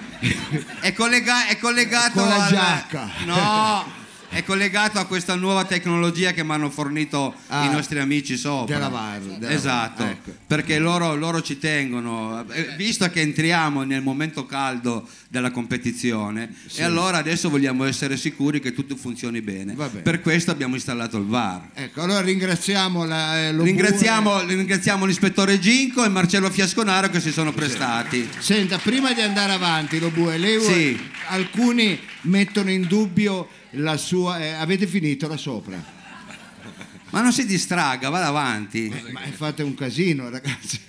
Speaker 2: È, collega- è collegato
Speaker 3: Con la
Speaker 2: al-
Speaker 3: giacca.
Speaker 2: No, è collegato a questa nuova tecnologia che mi hanno fornito
Speaker 3: Ah,
Speaker 2: i nostri amici sopra.
Speaker 3: della VAR, della
Speaker 2: esatto,
Speaker 3: ecco.
Speaker 2: perché loro, loro ci tengono, Eh, visto che entriamo nel momento caldo della competizione e allora adesso vogliamo essere sicuri che tutto funzioni bene.
Speaker 3: Bene.
Speaker 2: Per questo abbiamo installato il VAR.
Speaker 3: Ecco, allora ringraziamo la, eh,
Speaker 2: Ringraziamo, ringraziamo l'ispettore Ginco e Marcello Fiasconaro che si sono prestati.
Speaker 3: Senta, prima di andare avanti, lo bue, lei
Speaker 2: Sì.
Speaker 3: alcuni mettono in dubbio la sua. eh, avete finito là sopra?
Speaker 2: Ma non si distraga, vada avanti.
Speaker 3: Ma fate un casino, ragazzi.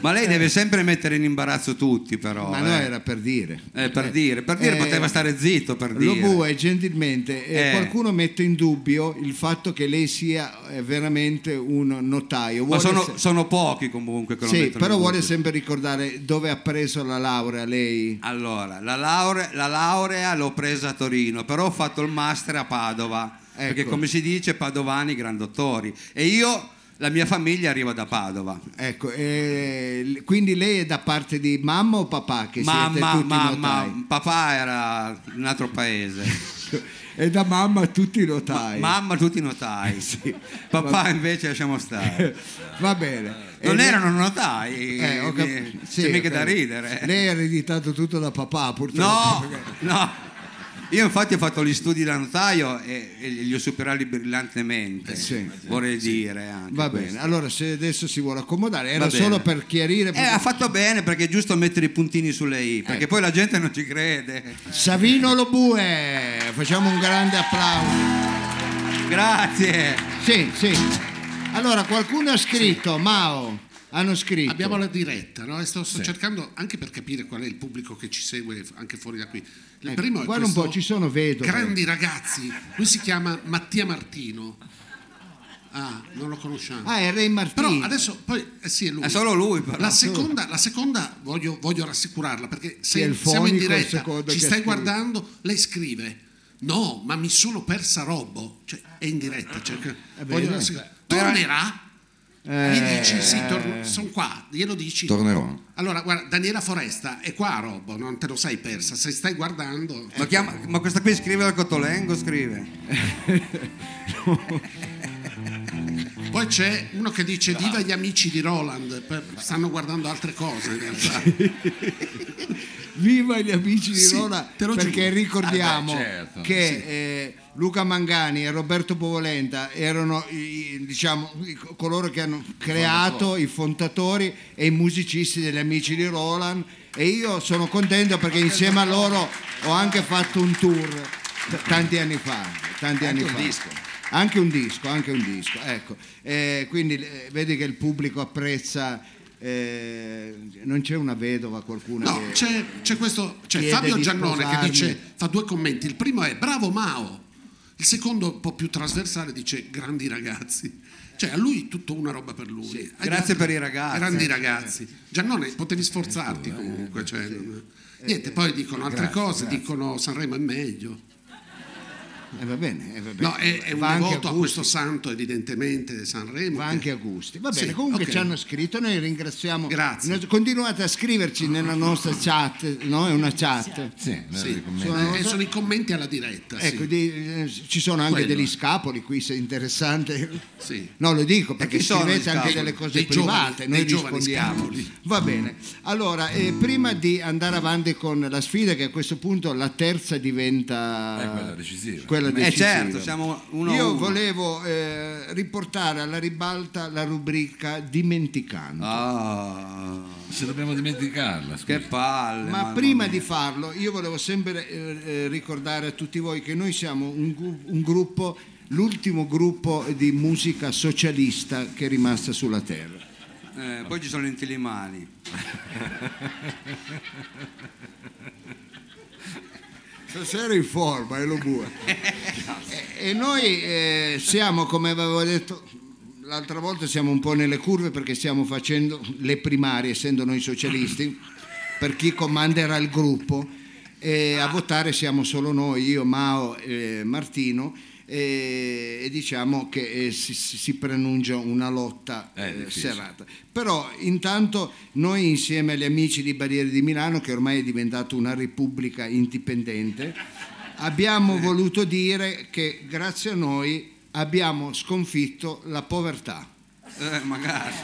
Speaker 2: Ma lei deve sempre mettere in imbarazzo tutti, però.
Speaker 3: Ma
Speaker 2: eh.
Speaker 3: no, era per dire.
Speaker 2: Eh, per dire, per dire
Speaker 3: Eh,
Speaker 2: poteva stare zitto per
Speaker 3: Lo
Speaker 2: dire.
Speaker 3: bue, gentilmente, eh,
Speaker 2: Eh.
Speaker 3: qualcuno mette in dubbio il fatto che lei sia eh, veramente un notaio.
Speaker 2: Ma
Speaker 3: Vuole
Speaker 2: sono,
Speaker 3: se-
Speaker 2: sono pochi comunque che lo
Speaker 3: Sì, però vuole sempre ricordare dove ha preso la laurea lei.
Speaker 2: Allora, la laurea, la laurea l'ho presa a Torino, però ho fatto il master a Padova, perché
Speaker 3: Ecco.
Speaker 2: come si dice padovani gran dottori. E io, la mia famiglia arriva da Padova.
Speaker 3: Ecco, eh, quindi lei è da parte di mamma o papà che
Speaker 2: Mamma,
Speaker 3: tutti
Speaker 2: mamma, papà era un altro paese.
Speaker 3: E da mamma tutti i notai.
Speaker 2: Mamma tutti notai.
Speaker 3: Sì.
Speaker 2: Papà invece lasciamo stare.
Speaker 3: Va bene.
Speaker 2: Non
Speaker 3: E
Speaker 2: erano notai,
Speaker 3: Eh, ho cap-
Speaker 2: eh,
Speaker 3: sì,
Speaker 2: c'è mica da ridere.
Speaker 3: Lei ha ereditato tutto da papà, purtroppo.
Speaker 2: No, no. Io infatti ho fatto gli studi da notaio e, e li ho superati brillantemente,
Speaker 3: Sì.
Speaker 2: vorrei dire. Anche
Speaker 3: Va
Speaker 2: questo.
Speaker 3: bene, allora se adesso si vuole accomodare, era solo per chiarire.
Speaker 2: Eh, ha fatto bene perché è giusto mettere i puntini sulle i, perché
Speaker 3: Ecco.
Speaker 2: poi la gente non ci crede.
Speaker 3: Savino Lobue, facciamo un grande applauso.
Speaker 2: Grazie.
Speaker 3: Sì, sì. Allora, qualcuno ha scritto, Mao, hanno scritto.
Speaker 5: Abbiamo la diretta, no? Sto, sto cercando anche per capire qual è il pubblico che ci segue anche fuori da qui. Il
Speaker 3: Ecco,
Speaker 5: primo è
Speaker 3: guarda un po', ci sono vedove.
Speaker 5: grandi ragazzi. Lui si chiama Mattia Martino. Ah, non lo conosciamo.
Speaker 3: Ah, è Re Martini.
Speaker 5: Però adesso poi eh sì, è lui.
Speaker 2: È solo lui, però.
Speaker 5: La seconda, la seconda voglio, voglio rassicurarla perché
Speaker 3: Sì,
Speaker 5: se
Speaker 3: il
Speaker 5: siamo in diretta, ci stai guardando, lei scrive No, ma mi sono persa Robbo, cioè è in diretta. Cioè, che- voglio
Speaker 3: bene.
Speaker 5: rassicurare. Tornerà?
Speaker 3: Eh,
Speaker 5: Gli dici sì, sono qua, glielo dici.
Speaker 6: Tornerò.
Speaker 5: Allora, guarda, Daniela Foresta è qua, Robbo, non te lo sei persa. Se stai guardando,
Speaker 2: Ma, chiama- ma questa qui scrive al Cotolengo, scrive.
Speaker 5: poi c'è uno che dice viva gli amici di Roland, stanno guardando altre cose in realtà.
Speaker 3: Viva gli amici di
Speaker 5: Sì,
Speaker 3: Rola,
Speaker 5: te lo
Speaker 3: perché
Speaker 5: giuro.
Speaker 3: ricordiamo
Speaker 1: Ah, beh, certo.
Speaker 3: che
Speaker 5: Sì.
Speaker 3: eh, Luca Mangani e Roberto Povolenta erano diciamo, coloro che hanno creato i fondatori e i musicisti degli amici di Roland e io sono contento perché insieme a loro ho anche fatto un tour tanti anni fa. Tanti anni fa.
Speaker 1: disco.
Speaker 3: Anche un disco, anche un disco, ecco. Eh, quindi eh, vedi che il pubblico apprezza, eh, non c'è una vedova, qualcuno
Speaker 5: No,
Speaker 3: che...
Speaker 5: c'è, c'è questo, c'è Fabio Giannone che dice, fa due commenti. Il primo è bravo Mao, il secondo un po' più trasversale dice grandi ragazzi. Cioè a lui tutto una roba per lui. Agli
Speaker 2: grazie
Speaker 5: altri,
Speaker 2: per i ragazzi.
Speaker 5: Grandi ragazzi. Giannone, potevi sforzarti comunque. cioè, niente, poi dicono altre
Speaker 3: grazie,
Speaker 5: cose,
Speaker 3: grazie.
Speaker 5: dicono Sanremo è meglio.
Speaker 3: Eh, va bene, eh, va bene.
Speaker 5: No, è, è un
Speaker 3: Va anche
Speaker 5: devoto a, questo santo, evidentemente, Sanremo.
Speaker 3: Va
Speaker 5: che-
Speaker 3: anche a gusti. Va bene,
Speaker 5: Sì,
Speaker 3: comunque
Speaker 5: ok.
Speaker 3: ci hanno scritto, noi ringraziamo.
Speaker 5: Grazie.
Speaker 3: Continuate a scriverci nella nostra chat, no? È una chat.
Speaker 1: Sì,
Speaker 5: Sì.
Speaker 3: Sono-
Speaker 5: eh, sono i commenti alla diretta. sì.
Speaker 3: Ecco, di- eh, ci sono anche
Speaker 5: Quello.
Speaker 3: degli scapoli qui, se è interessante.
Speaker 5: Sì.
Speaker 3: No, lo dico perché scrivete anche delle cose
Speaker 5: Dei
Speaker 3: private,
Speaker 5: giovani-
Speaker 3: noi rispondiamo.
Speaker 5: scapoli.
Speaker 3: Va bene. Allora, eh, prima di andare avanti con la sfida, che a questo punto la terza diventa
Speaker 1: Eh, quella decisiva.
Speaker 3: quella
Speaker 2: Eh
Speaker 3: decisiva.
Speaker 2: certo, siamo uno
Speaker 3: Io
Speaker 2: uno.
Speaker 3: volevo eh, riportare alla ribalta la rubrica Dimenticando.
Speaker 2: Ah,
Speaker 1: Se dobbiamo dimenticarla, scusa.
Speaker 2: che palle.
Speaker 3: Ma prima
Speaker 2: mia.
Speaker 3: di farlo, io volevo sempre eh, eh, ricordare a tutti voi che noi siamo un, un gruppo, l'ultimo gruppo di musica socialista che è rimasta sulla terra.
Speaker 2: Eh, poi ci sono gli intilimani.
Speaker 3: Stasera in forma, è lo bue. e, e noi eh, siamo, come avevo detto l'altra volta, siamo un po' nelle curve perché stiamo facendo le primarie, essendo noi socialisti, per chi comanderà il gruppo. E a votare siamo solo noi, io, Mao e Martino. E, e diciamo che eh, si, si- preannuncia una lotta eh, serrata. Però intanto noi insieme agli amici di Barriere di Milano, che ormai è diventato una repubblica indipendente, abbiamo voluto dire che grazie a noi abbiamo sconfitto la povertà.
Speaker 2: Eh, magari.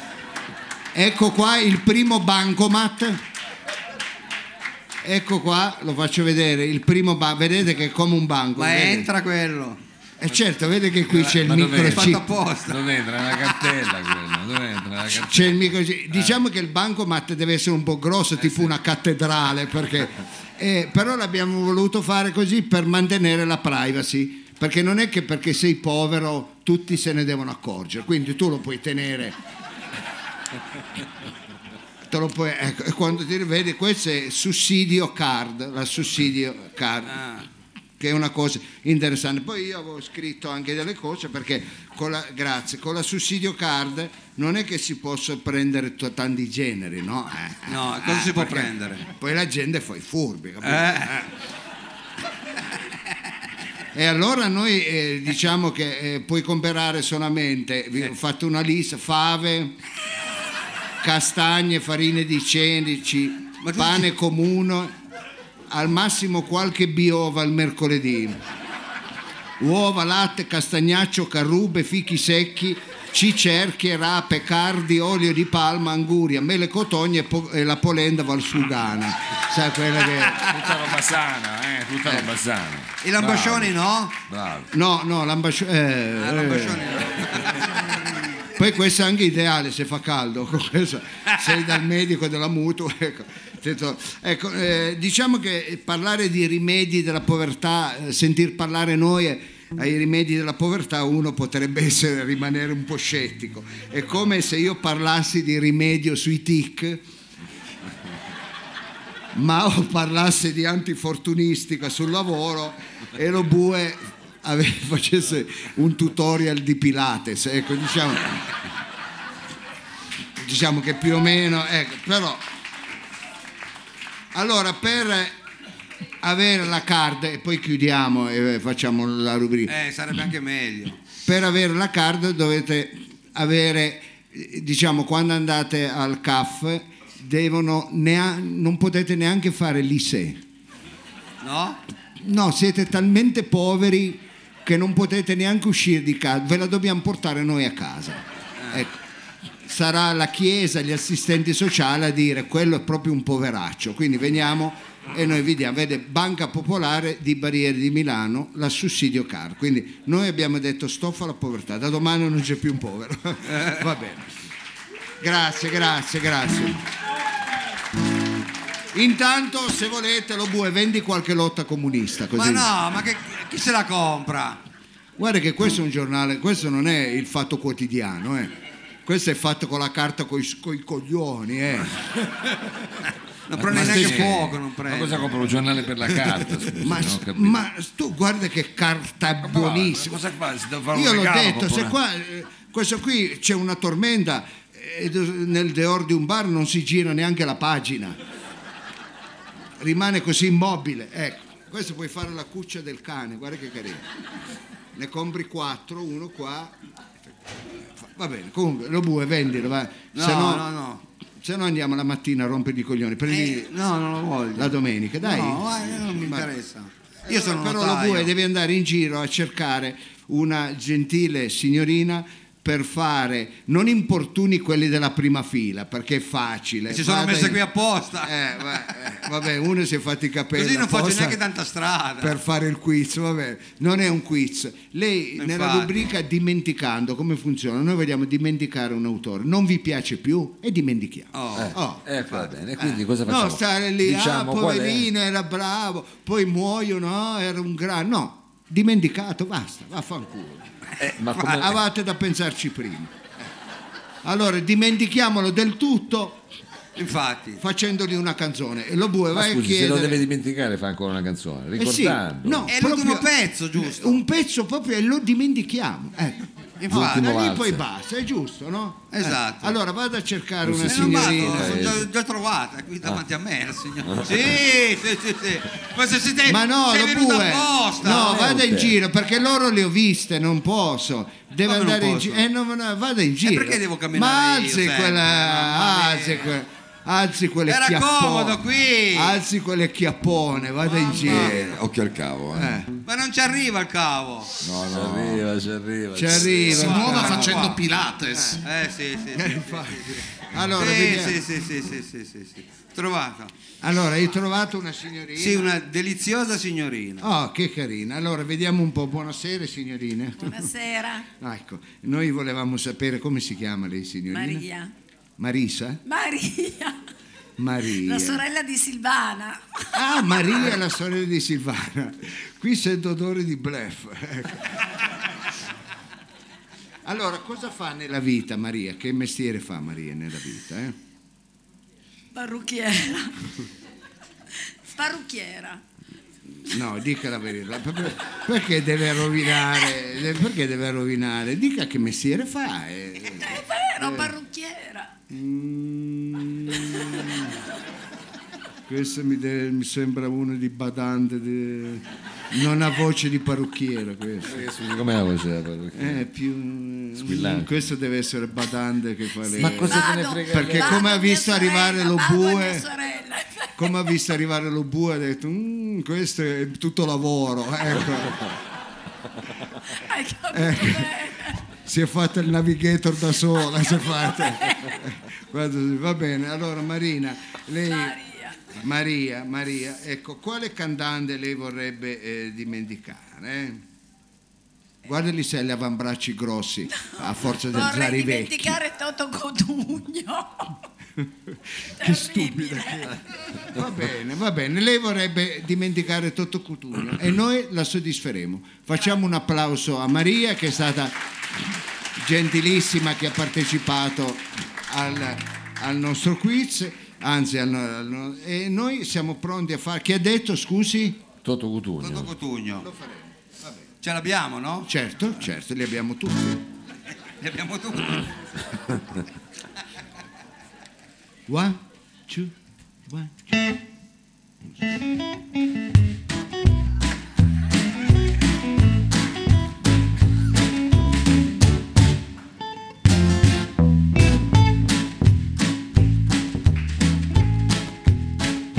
Speaker 3: Ecco qua il primo bancomat. Ecco qua, lo faccio vedere, il primo banco, vedete che è come un banco.
Speaker 2: Ma
Speaker 3: vedete?
Speaker 2: entra quello.
Speaker 3: E certo, vede che qui c'è il microchip.
Speaker 2: apposta.
Speaker 1: Dove entra nella cartella quella? Dove entra nella cartella?
Speaker 3: C'è il microchip. Diciamo che il bancomat deve essere un po' grosso, tipo una cattedrale, perché, eh, però l'abbiamo voluto fare così per mantenere la privacy. Perché non è che perché sei povero tutti se ne devono accorgere, quindi tu lo puoi tenere. Te lo puoi, ecco, e quando ti vedi, questo è sussidio card, la sussidio card
Speaker 2: Ah,
Speaker 3: che è una cosa interessante. Poi io avevo scritto anche delle cose perché con la, grazie, con la sussidio card non è che si possa prendere t- tanti generi, no? Eh,
Speaker 2: no,
Speaker 3: eh,
Speaker 2: cosa si può prendere?
Speaker 3: Poi la gente fa i furbi, capito?
Speaker 2: Eh.
Speaker 3: E allora noi eh, diciamo che eh, puoi comprare solamente, vi ho fatto una lista, fave, castagne, farine di cenici, pane comune, al massimo qualche biova il mercoledì. Uova, latte, castagnaccio, carrube, fichi secchi, cicerchie, rape, cardi, olio di palma, anguria, mele cotogne e, po- e la polenda valsugana. Sai quella che...
Speaker 1: Tutta roba sana, eh, tutta roba sana.
Speaker 2: I lambascioni no?
Speaker 3: Eh.
Speaker 1: Bravo.
Speaker 3: No, no, l'ambascio... eh,
Speaker 2: Ah,
Speaker 3: eh.
Speaker 2: lambascioni no.
Speaker 3: Poi questo è anche ideale se fa caldo, sei dal medico della mutua. Ecco, ecco, eh, diciamo che parlare di rimedi della povertà, eh, sentir parlare noi ai rimedi della povertà, uno potrebbe essere, rimanere un po' scettico. È come se io parlassi di rimedio sui tic, ma o parlasse di antifortunistica sul lavoro e lo bue ave- facesse un tutorial di Pilates. Ecco, diciamo, diciamo che più o meno, ecco, però allora per avere la card e poi chiudiamo e facciamo la rubrica
Speaker 2: Eh, sarebbe anche meglio.
Speaker 3: per avere la card dovete avere diciamo quando andate al CAF devono nea- non potete neanche fare l'ISE
Speaker 2: No?
Speaker 3: no siete talmente poveri che non potete neanche uscire di casa ve la dobbiamo portare noi a casa. Ecco. Sarà la chiesa gli assistenti sociali a dire quello è proprio un poveraccio quindi veniamo e noi vi diamo vede Banca Popolare di Barriere di Milano la sussidio car. Quindi noi abbiamo detto stop alla povertà da domani non c'è più un povero va bene. Grazie grazie grazie intanto se volete lo bue vendi qualche lotta comunista così
Speaker 2: Ma no, ma che, chi se la compra?
Speaker 3: Guarda che questo è un giornale, questo non è il fatto quotidiano, eh. questo è fatto con la carta con i coglioni. Eh.
Speaker 2: Non prende
Speaker 3: Ma
Speaker 2: neanche
Speaker 3: sì,
Speaker 2: fuoco, non
Speaker 1: Ma
Speaker 2: prende.
Speaker 1: cosa compro un giornale per la carta? Scusa,
Speaker 3: Ma, ma tu guarda che carta
Speaker 1: Ma
Speaker 3: buonissima.
Speaker 1: Cosa fa? Si deve fare un
Speaker 3: Io l'ho detto, se qua, eh, questo qui c'è una tormenta e nel deor di un bar non si gira neanche la pagina. Rimane così immobile. Ecco. questo puoi fare la cuccia del cane, guarda che carino. Ne compri quattro, uno qua. Va bene, comunque lo bue, vendilo, va.
Speaker 2: No,
Speaker 3: se no,
Speaker 2: no, no.
Speaker 3: se no andiamo la mattina a rompergli i coglioni. Prendi
Speaker 2: Eh, no, non lo voglio.
Speaker 3: la domenica, dai.
Speaker 2: No, eh, non mi interessa. Io sono
Speaker 3: Però lo
Speaker 2: notaio.
Speaker 3: bue devi andare in giro a cercare una gentile signorina per fare, non importuni quelli della prima fila perché è facile.
Speaker 2: Ci sono
Speaker 3: in-
Speaker 2: qui apposta.
Speaker 3: Eh, va- eh, vabbè, uno si è fatto i capelli.
Speaker 2: Così non faccio neanche tanta strada.
Speaker 3: Per fare il quiz, vabbè, non è un quiz. Lei
Speaker 2: Infatti.
Speaker 3: nella rubrica dimenticando come funziona, noi vogliamo dimenticare un autore, non vi piace più e dimentichiamo.
Speaker 2: Oh.
Speaker 3: Oh.
Speaker 1: Eh, va bene, quindi cosa facciamo?
Speaker 3: No, stare lì,
Speaker 1: Diciamo
Speaker 3: ah,
Speaker 1: qual è?
Speaker 3: poverino, era bravo, poi muoiono, no, era un gran... No, dimenticato, basta, vaffanculo.
Speaker 1: Eh, ma come...
Speaker 3: Avete da pensarci prima. Allora, dimentichiamolo del tutto
Speaker 2: Infatti.
Speaker 3: facendogli una canzone. E lo bue
Speaker 1: Ma
Speaker 3: vai a
Speaker 1: scusi, se lo
Speaker 3: chiedere...
Speaker 1: deve dimenticare fa ancora una canzone,
Speaker 3: Eh sì,
Speaker 1: ricordando.
Speaker 3: no,
Speaker 2: È l'ultimo pezzo, giusto?
Speaker 3: Un pezzo proprio e lo dimentichiamo. Ecco.
Speaker 2: Infatti.
Speaker 3: Da lì poi basta, è giusto, no?
Speaker 2: Esatto.
Speaker 3: Eh, Allora vado a cercare una
Speaker 2: Eh, non vado,
Speaker 3: signorina.
Speaker 2: sono già, già trovata qui davanti a me la signora. Sì, sì, sì, sì. Ma se siete
Speaker 3: Ma no,
Speaker 2: sei venuta apposta.
Speaker 3: No,
Speaker 1: Eh,
Speaker 3: vada in giro perché loro le ho viste, non posso. Deve
Speaker 2: non
Speaker 3: andare in giro. Eh, no, no, vada in giro.
Speaker 2: perché devo camminare
Speaker 3: Ma alzi quella. Alzi quella. Alzi quelle
Speaker 2: Era
Speaker 3: chiappone.
Speaker 2: comodo qui.
Speaker 3: Alzi quelle chiappone, vada in giro.
Speaker 6: Eh, occhio al cavo. eh.
Speaker 3: Eh,
Speaker 2: Ma non ci arriva il cavo.
Speaker 6: No,
Speaker 1: Ci
Speaker 6: no.
Speaker 1: arriva, ci arriva.
Speaker 3: ci arriva.
Speaker 5: Si muova
Speaker 2: qua.
Speaker 5: facendo Pilates.
Speaker 2: Eh sì, sì. sì, sì, sì.
Speaker 3: Allora,
Speaker 2: sì, sì, sì, sì, sì, sì, sì. Trovata.
Speaker 3: allora, hai trovato una signorina?
Speaker 2: Sì, una deliziosa signorina.
Speaker 3: Oh, che carina. Allora, vediamo un po'. Buonasera, signorine.
Speaker 7: Buonasera,
Speaker 3: ecco, noi volevamo sapere come si chiama lei, signorina?
Speaker 7: Maria.
Speaker 3: Marisa?
Speaker 7: Maria,
Speaker 3: Maria.
Speaker 7: la sorella di Silvana.
Speaker 3: Ah, Maria, la sorella di Silvana. Qui sento odore di bluff. Ecco. Allora, cosa fa nella vita Maria? Che mestiere fa Maria nella vita? eh?
Speaker 7: Parrucchiera. Parrucchiera.
Speaker 3: No, dica la verità. Per- Perché deve rovinare? Perché deve rovinare? Dica che mestiere fa. eh.
Speaker 7: È vero, parrucchiera.
Speaker 3: Mm. Questo mi, de- mi sembra uno di badante, di- non ha voce di parrucchiera questo.
Speaker 1: Eh, la voce della parrucchiera?
Speaker 3: Eh, più...
Speaker 1: Squillante.
Speaker 3: Questo deve essere badante che fa le...
Speaker 1: Ma cosa te ne frega?
Speaker 3: Perché
Speaker 7: vado
Speaker 3: come ha visto arrivare
Speaker 7: sorella,
Speaker 3: lo
Speaker 7: vado a
Speaker 3: bue-. Come ha visto arrivare lo bue ha detto, "Mm, questo è tutto lavoro. Ecco.
Speaker 7: Hai capito
Speaker 3: Ecco. Si è fatto il navigator da sola. si è fatta. Va bene, allora Marina, lei...
Speaker 7: Maria.
Speaker 3: Maria, ecco, quale cantante lei vorrebbe eh, dimenticare? Guardali se ha gli avambracci grossi, a forza di
Speaker 7: Vorrei
Speaker 3: alzare i vecchi.
Speaker 7: dimenticare Toto Cotugno.
Speaker 3: Che stupida che è. Va bene, va bene. Lei vorrebbe dimenticare Toto Cutugno e noi la soddisferemo. Facciamo un applauso a Maria che è stata gentilissima che ha partecipato al, al nostro quiz, anzi al- al- e noi siamo pronti a fare. Chi ha detto scusi?
Speaker 1: Toto
Speaker 2: Toto
Speaker 1: Cutugno.
Speaker 3: Lo faremo. Va bene.
Speaker 2: Ce l'abbiamo, no?
Speaker 3: Certo, certo, li abbiamo tutti.
Speaker 2: Li abbiamo tutti.
Speaker 3: One, two, one, two.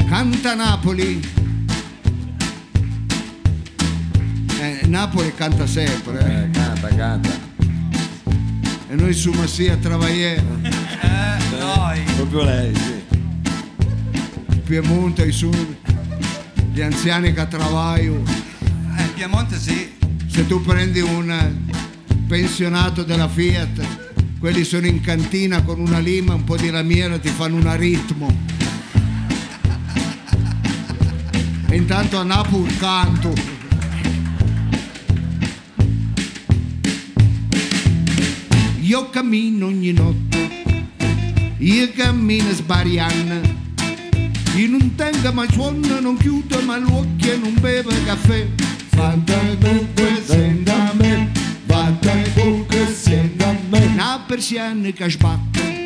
Speaker 3: Canta Napoli. Eh, Napoli canta sempre. eh.
Speaker 1: Eh, canta, canta.
Speaker 3: E noi su Massia Travagliere.
Speaker 2: Eh, noi.
Speaker 1: Proprio lei, sì.
Speaker 3: Piemonte, i sud, gli anziani che travagliano.
Speaker 2: Eh, Piemonte sì.
Speaker 3: Se tu prendi un pensionato della Fiat, quelli sono in cantina con una lima, un po' di lamiera, ti fanno un aritmo. E intanto a Napoli canto. Io cammino ogni notte, io cammino sbariando. Io non tengo mai suono, non chiudo mai gli occhi e non bevo caffè. Fanta comunque senta a me, fanta comunque senta a me. Una persiana che sbatte,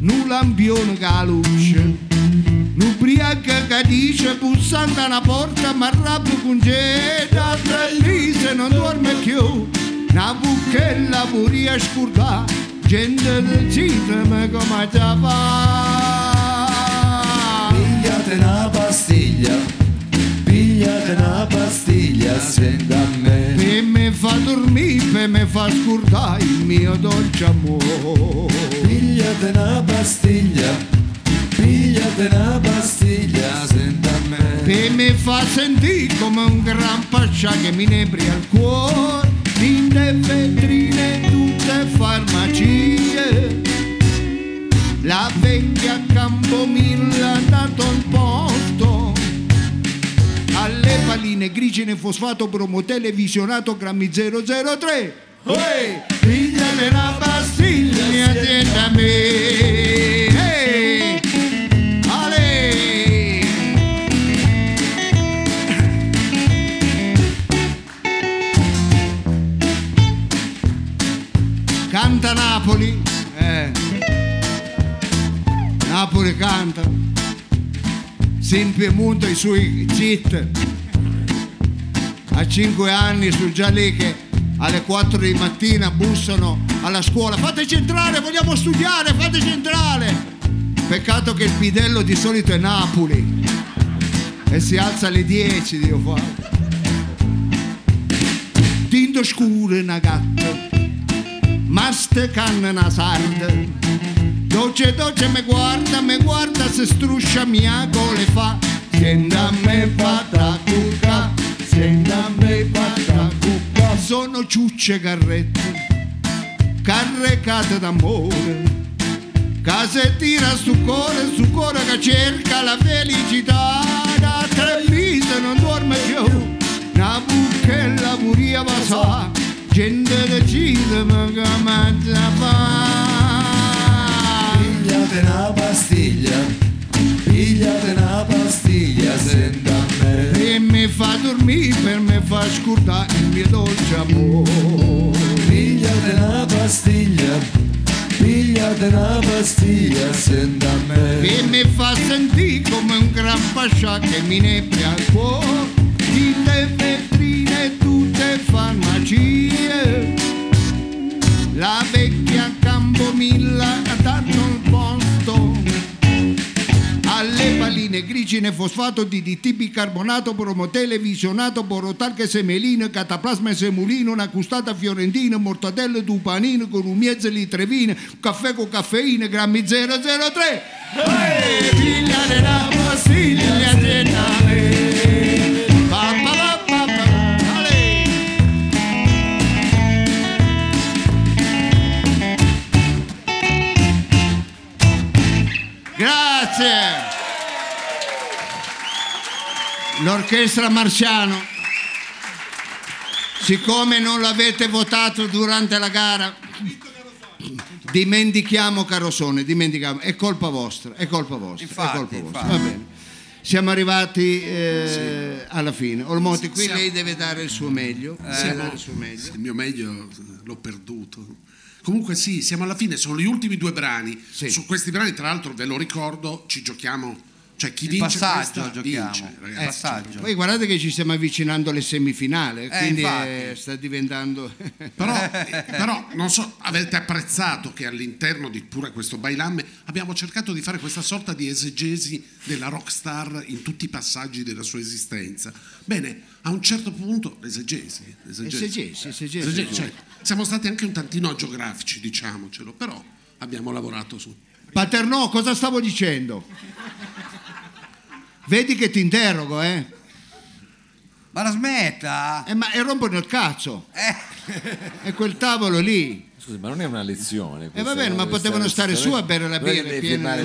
Speaker 3: un lampione che luce, un ubriaco che dice bussando alla porta ma arrabbio con da tre mesi non dorme più una buchella pure a scurda gente decideme come fa
Speaker 4: Pigliate una pastiglia, pigliate una pastiglia, senta a me.
Speaker 3: per me fa dormire me fa scurdare il mio dolce amore
Speaker 4: Pigliate una pastiglia, pigliate una pastiglia, senta a me.
Speaker 3: e mi fa sentire come un gran pascià che mi nebria il cuore tinte vetrine farmacie. La vecchia Campomilla ha dato il posto alle palline grigine fosfato bromo televisionato grammi 003 Uè, pigliate una pastiglia dietro Napoli canta. Sin Piemonte i suoi zit. A cinque anni sono già lì che alle 4 di mattina bussano alla scuola. Fateci entrare, vogliamo studiare, fateci entrare. Peccato che il pidello di solito è Napoli. E si alza alle 10, Dio fa. Tinto scuro una gatta Maste canna una sarda Dolce dolce me guarda, me guarda se struscia mia gole fa. Senta a me fatta cucca. Senta a me fatta cucca. Sono ciucce carrette Carrecate d'amore. Che se tira su cuore, su cuore che cerca la felicità. Da tre mesi non dorme più. Una buchella puria va gente decide ma che mangia fa
Speaker 4: Pigliate una pastiglia, pigliate una pastiglia, senta me.
Speaker 3: e mi fa dormire per me fa scordare il mio dolce amore
Speaker 4: Pigliate una pastiglia, pigliate una pastiglia, senta me.
Speaker 3: e mi fa sentire come un gran pascià che mi nebbia il cuore di le vetrine tutte farmacie la vecchia Campomilla ha dato alle palline grigine fosfato DDT bicarbonato promotele visionato borotalche semeline cataplasma semulino una custata fiorentina mortadelle dupanino con un mezzo litrevine caffè con caffeina grammi 003 Ehi, figlia della pastiglia geniale. Pa, pa, pa, pa, pa. Ale. Grazie. L'orchestra Marciano, siccome non l'avete votato durante la gara, dimentichiamo Carosone, dimentichiamo, è colpa vostra, è colpa vostra,
Speaker 2: Infatti,
Speaker 3: è colpa vostra. Va bene. Siamo arrivati eh, alla fine. Olmotti, qui
Speaker 5: Siamo-
Speaker 3: lei deve dare il suo meglio.
Speaker 5: Siamo-
Speaker 3: dare il suo meglio.
Speaker 5: il mio meglio eh, l'ho perduto. Comunque sì, siamo alla fine, sono gli ultimi due brani.
Speaker 3: Sì.
Speaker 5: Su questi brani, tra l'altro, ve lo ricordo, ci giochiamo, cioè chi
Speaker 2: Il
Speaker 5: vince
Speaker 2: passaggio giochiamo.
Speaker 5: vince, ragazzi.
Speaker 2: passaggio.
Speaker 3: Poi guardate che ci stiamo avvicinando alle semifinali, quindi
Speaker 2: infatti.
Speaker 3: eh, sta diventando...
Speaker 5: Però, però, non so, avete apprezzato che all'interno di pure questo bailamme abbiamo cercato di fare questa sorta di esegesi della rockstar in tutti i passaggi della sua esistenza. Bene, a un certo punto, esegesi. Esegesi,
Speaker 3: Esegesi, esegesi.
Speaker 5: Esegesi, cioè, siamo stati anche un tantino agiografici, diciamocelo, però abbiamo lavorato su.
Speaker 3: Paternò, cosa stavo dicendo? Vedi che ti interrogo, eh?
Speaker 2: Ma la smetta!
Speaker 3: Eh, ma e rompono il cazzo.
Speaker 2: Eh,
Speaker 3: È quel tavolo lì.
Speaker 8: Scusi, ma non è una lezione.
Speaker 3: E
Speaker 8: questa,
Speaker 3: va bene, ma potevano stare su a bere la birra piena di-